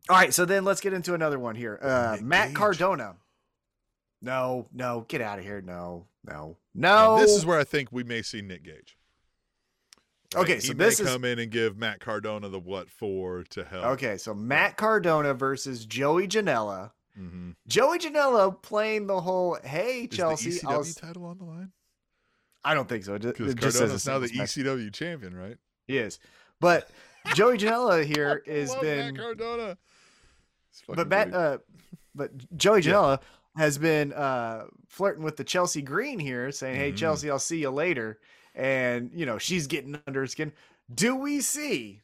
All right, so then let's get into another one here. Uh, Nick Matt Gage. Cardona. No, no, get out of here. No, no, no. this is where I think we may see Nick Gage. Okay, he so may this is- come in and give Matt Cardona the what for to help. okay. So Matt Cardona versus Joey Janela. hmm Joey Janela playing the whole "Hey Is Chelsea." the I'll ECW title on the line? I don't think so. Because it just says Cardona's now the singles match. ECW champion, right? He is, but Joey Janela here has been. Matt Cardona. But Matt, uh, but Joey Yeah. Janela has been uh, flirting with the Chelsea Green here, saying, "Hey Mhm. Chelsea, I'll see you later," and you know she's getting under his skin. Do we see?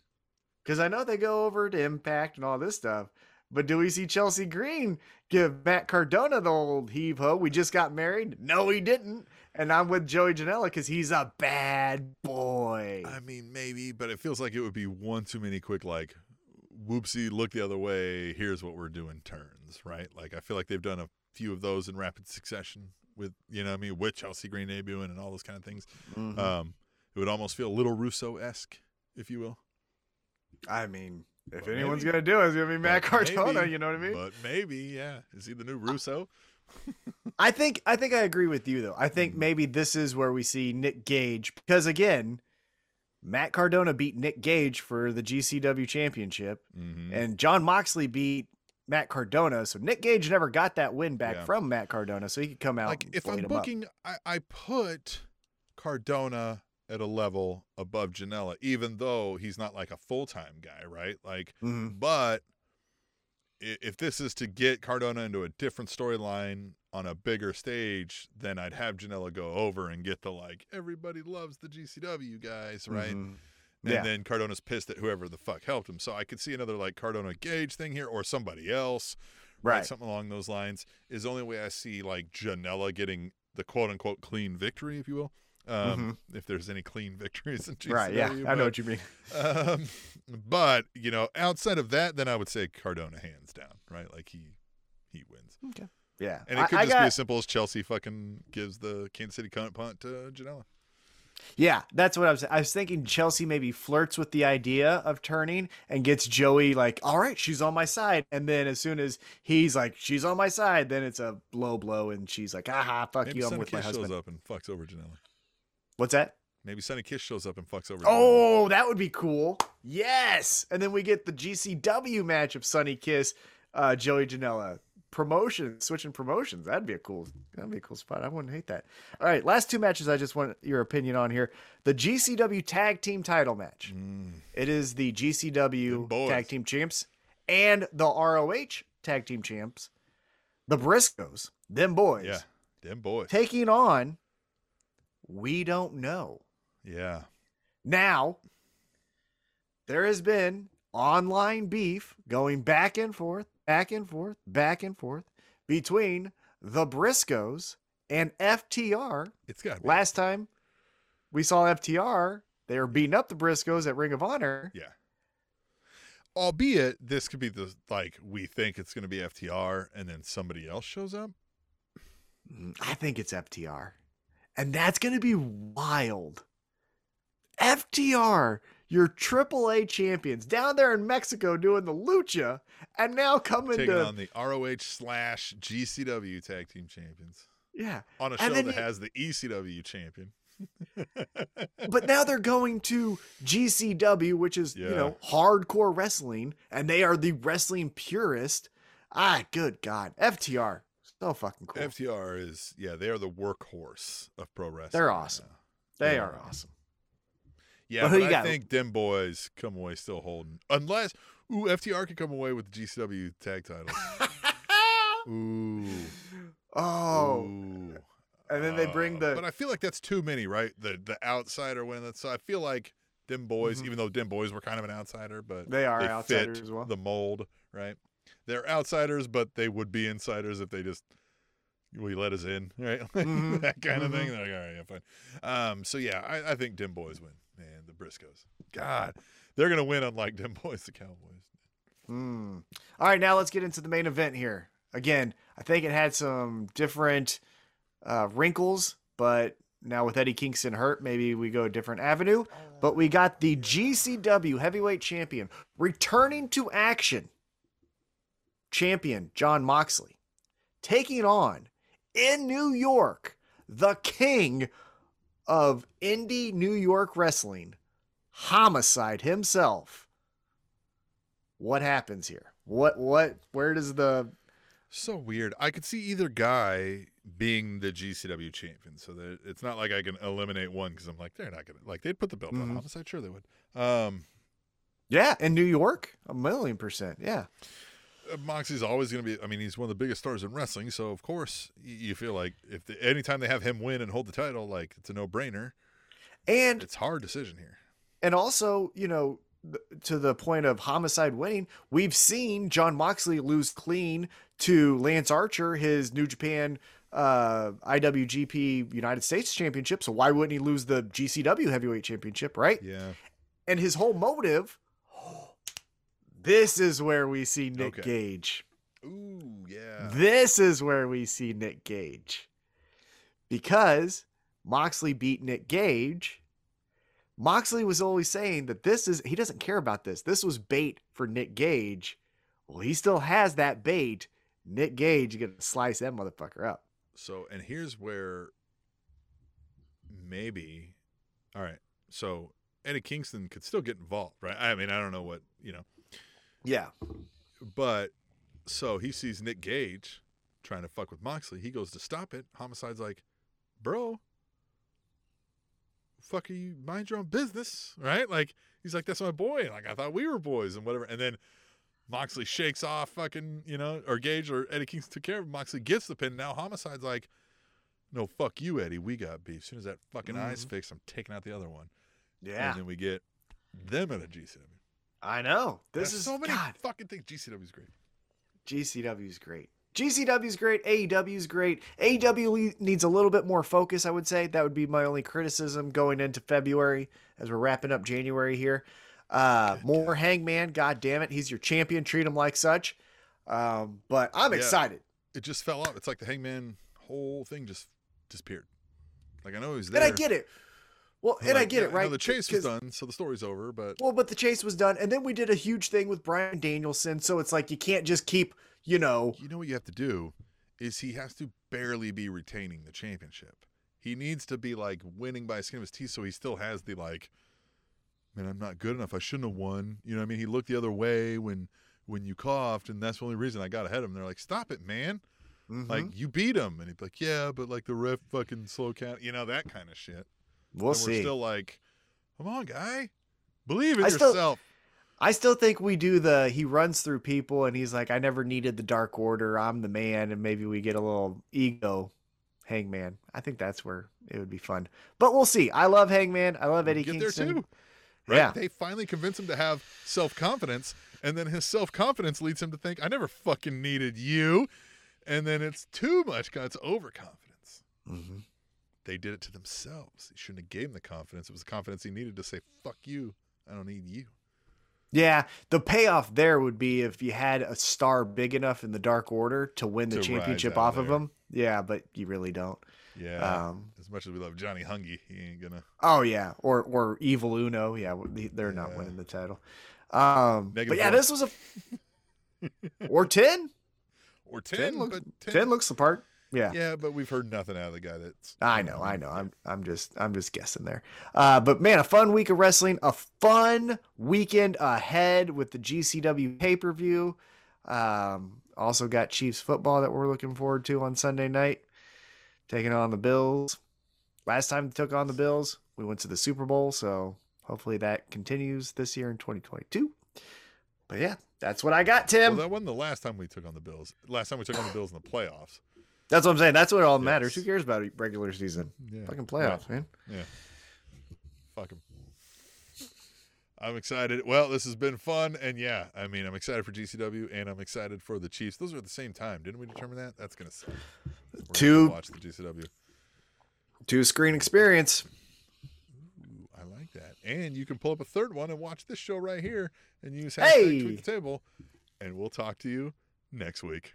Because I know they go over to Impact and all this stuff, but do we see Chelsea Green give Matt Cardona the old heave ho? We just got married. No, he didn't. And I'm with Joey Janela because he's a bad boy. I mean, maybe, but it feels like it would be one too many quick, like, whoopsie, look the other way. Here's what we're doing turns, right? Like, I feel like they've done a few of those in rapid succession with, you know I mean, with Chelsea Green debuting and all those kind of things. Mhm. Um, it would almost feel a little Russo esque, if you will. I mean, if But anyone's maybe- gonna do it, it's gonna be Matt Cardona. maybe- you know what I mean? But maybe, yeah. Is he the new Russo? I think I think I agree with you though. I think Mhm. maybe this is where we see Nick Gage because again, Matt Cardona beat Nick Gage for the GCW championship Mm-hmm. and Jon Moxley beat Matt Cardona. So Nick Gage never got that win back Yeah. from Matt Cardona, so he could come out like if I'm booking, I, I put Cardona at a level above Janela, even though he's not like a full time guy, right? Like, Mhm. but if this is to get Cardona into a different storyline on a bigger stage, then I'd have Janela go over and get the like everybody loves the GCW guys, right? Mhm. And Yeah. then Cardona's pissed at whoever the fuck helped him. So I could see another like Cardona Gage thing here or somebody else Right. something along those lines is the only way I see like Janela getting the quote unquote clean victory, if you will. Um, If there's any clean victories in GCW, Mm-hmm. right? Yeah, I know what you mean. um, but you know, outside of that, then I would say Cardona hands down, right? Like he he wins, Okay. Yeah, and it could I just be got- as simple as Chelsea fucking gives the Kansas City cunt punt to Janela. Yeah, that's what I was. I was thinking Chelsea maybe flirts with the idea of turning and gets Joey like, "All right, she's on my side," and then as soon as he's like, "She's on my side," then it's a blow blow, and she's like, "Aha, fuck Maybe you, I'm with my Kiss shows up and fucks over Janela. What's that? Maybe Sonny Kiss shows up and fucks over. Oh, that would be cool. Yes, and then we get the GCW match of Sonny Kiss, uh, Joey Janela promotion, switching promotions. That'd be a cool. That'd be a cool spot. I wouldn't hate that. All right, last two matches. I just want your opinion on here. The GCW Tag Team Title match. Mm, It is the GCW. Tag Team Champs and the ROH Tag Team Champs, the Briscoes, them boys, yeah, them boys. taking on. We don't know. Yeah, Now, there has been online beef going back and forth, back and forth, back and forth between the Briscoes and FTR. it's got. Last time we saw FTR, they were beating up the Briscoes at Ring of Honor. Yeah. Albeit this could be the like we think it's going to be FTR and then somebody else shows up. Mm, I think it's FTR. And that's going to be wild. FTR, your AAA champions down there in Mexico doing the lucha and now coming taking to on the ROH slash GCW tag team champions yeah. on a show that you- has the ECW champion. But now they're going to GCW, which is, you know, hardcore wrestling, and they are the wrestling purist. Ah, good God. FTR. So fucking cool. FTR is yeah, they are the workhorse of pro wrestling. They're awesome. they they are awesome. Yeah, But but, you I got? think them boys come away still holding unless ooh FTR could come away with the GCW tag title. ooh. oh. Ooh. And then they bring Uh, the- But I feel like that's too many, right? The the outsider winning that. So I feel like Dem Boys, Mhm. even though Dem Boys were kind of an outsider, but They are they outsiders fit as well. the mold, right? They're outsiders, but they would be insiders if they just we let us in, right? Mhm. that kind of thing. Mhm. They're like, all right, yeah, fine. Um, so yeah, I, I think Dem Boys win, man. the Briscoes. God, they're gonna win, unlike Dem Boys, the Cowboys. Hmm. All right, now let's get into the main event here. Again, I think it had some different uh, wrinkles, but now with Eddie Kingston hurt, maybe we go a different avenue. But we got the GCW Heavyweight Champion returning to action. Champion Jon Moxley taking on in New York the king of indie New York wrestling, Homicide himself. What happens here? What what where does the So weird. I could see either guy being the GCW champion, so that it's not like I can eliminate one because I'm like they're not gonna like they'd put the belt on Mhm. homicide. Sure they would. Um, Yeah, in New York? A million percent. Yeah. Moxie's always gonna be. I mean, he's one of the biggest stars in wrestling, so of course you feel like if the, anytime they have him win and hold the title, like it's a no brainer. And It's hard decision here. and also, you know, to the point of homicide winning, we've seen Jon Moxley lose clean to Lance Archer, his New Japan uh IWGP United States Championship. So why wouldn't he lose the GCW Heavyweight Championship, right? Yeah. And his whole motive this is where we see Nick Okay. Gage. Ooh, yeah. This is where we see Nick Gage. Because Moxley beat Nick Gage. Moxley was always saying that this is, he doesn't care about this. This was bait for Nick Gage. Well, he still has that bait. Nick Gage, you gonna slice that motherfucker up. So, and here's where maybe, all right. So Eddie Kingston could still get involved, right? I mean, I don't know what you know. Yeah. But so he sees Nick Gage trying to fuck with Moxley. He goes to stop it. Homicide's like, bro, fuck you mind your own business, right? Like he's like, that's my boy. Like I thought we were boys and whatever. And then Moxley shakes off fucking, you know, or Gage or Eddie Kingston took care of him. Moxley gets the pin. Now Homicide's like, no, fuck you, Eddie. We got beef. As soon as that fucking eye's Mhm. fixed, I'm taking out the other one. Yeah. And then we get them at a GCW. I know. This There's is so many God. fucking things. GCW is great. GCW is great. GCW's great. AEW's great. AEW needs a little bit more focus, I would say. That would be my only criticism going into February as we're wrapping up January here. Uh, more Hangman. God damn it. He's your champion. Treat him like such. Um, but I'm Yeah. excited. It just fell off. It's like the Hangman whole thing just disappeared. Like I know he was And there. I get it. Well, and I get yeah, it, right? know the chase was done, so the story's over. But Well, but the chase was done, and then we did a huge thing with Bryan Danielson. So it's like you can't just keep, you know, you know what you have to do is he has to barely be retaining the championship. He needs to be like winning by skin of his teeth, so he still has the like, man, I'm not good enough. I shouldn't have won. You know, what I mean, he looked the other way when when you coughed, and that's the only reason I got ahead of him. They're like, stop it, man. mhm. Like you beat him, and he'd be like, yeah, but like the ref fucking slow count. You know that kind of shit. We'll and see. We're still like, come on, guy, believe in I still- yourself. I still think we do the he runs through people and he's like, I never needed the Dark Order. I'm the man, and maybe we get a little ego Hangman. I think that's where it would be fun. But we'll see. I love Hangman. I love Eddie get Kingston. there too. Right? Yeah. They finally convince him to have self confidence, and then his self confidence leads him to think, I never fucking needed you. And then it's too much. It's overconfidence. Mhm. They did it to themselves. He shouldn't have gave him the confidence. It was the confidence he needed to say, fuck you. I don't need you. Yeah, the payoff there would be if you had a star big enough in the Dark Order to win the To championship off of of him. Yeah, but you really don't. Yeah. Um, as much as we love Johnny Hungee, he ain't gonna. Oh yeah, or or Evil Uno. Yeah, they're not Yeah. winning the title. Um, but yeah, this was a or ten. Or 10, 10 looks, 10. 10 looks the part. Yeah. Yeah, but we've heard nothing out of the guy that's. I know, I know. I'm I'm just I'm just guessing there. Uh, but man, a fun week of wrestling, a fun weekend ahead with the GCW pay per view. Um, also got Chiefs football that we're looking forward to on Sunday night, taking on the Bills. Last time they took on the Bills, we went to the Super Bowl, so hopefully that continues this year in 2022. But yeah, that's what I got, Well, Tim. that wasn't the last time we took on the Bills. Last time we took on the Bills in the playoffs. That's what I'm saying. That's what all Yes. matters. Who cares about regular season? Yeah. Fucking playoffs, man. Yeah. Fuck him. I'm excited. Well, this has been fun, and yeah, I mean, I'm excited for GCW, and I'm excited for the Chiefs. Those are at the same time, didn't we determine that? That's gonna suck. We're gonna Two- watch the GCW. Two screen experience. Ooh, I like that. And you can pull up a third one and watch this show right here, and use hashtag Hey! tweet the table, and we'll talk to you next week.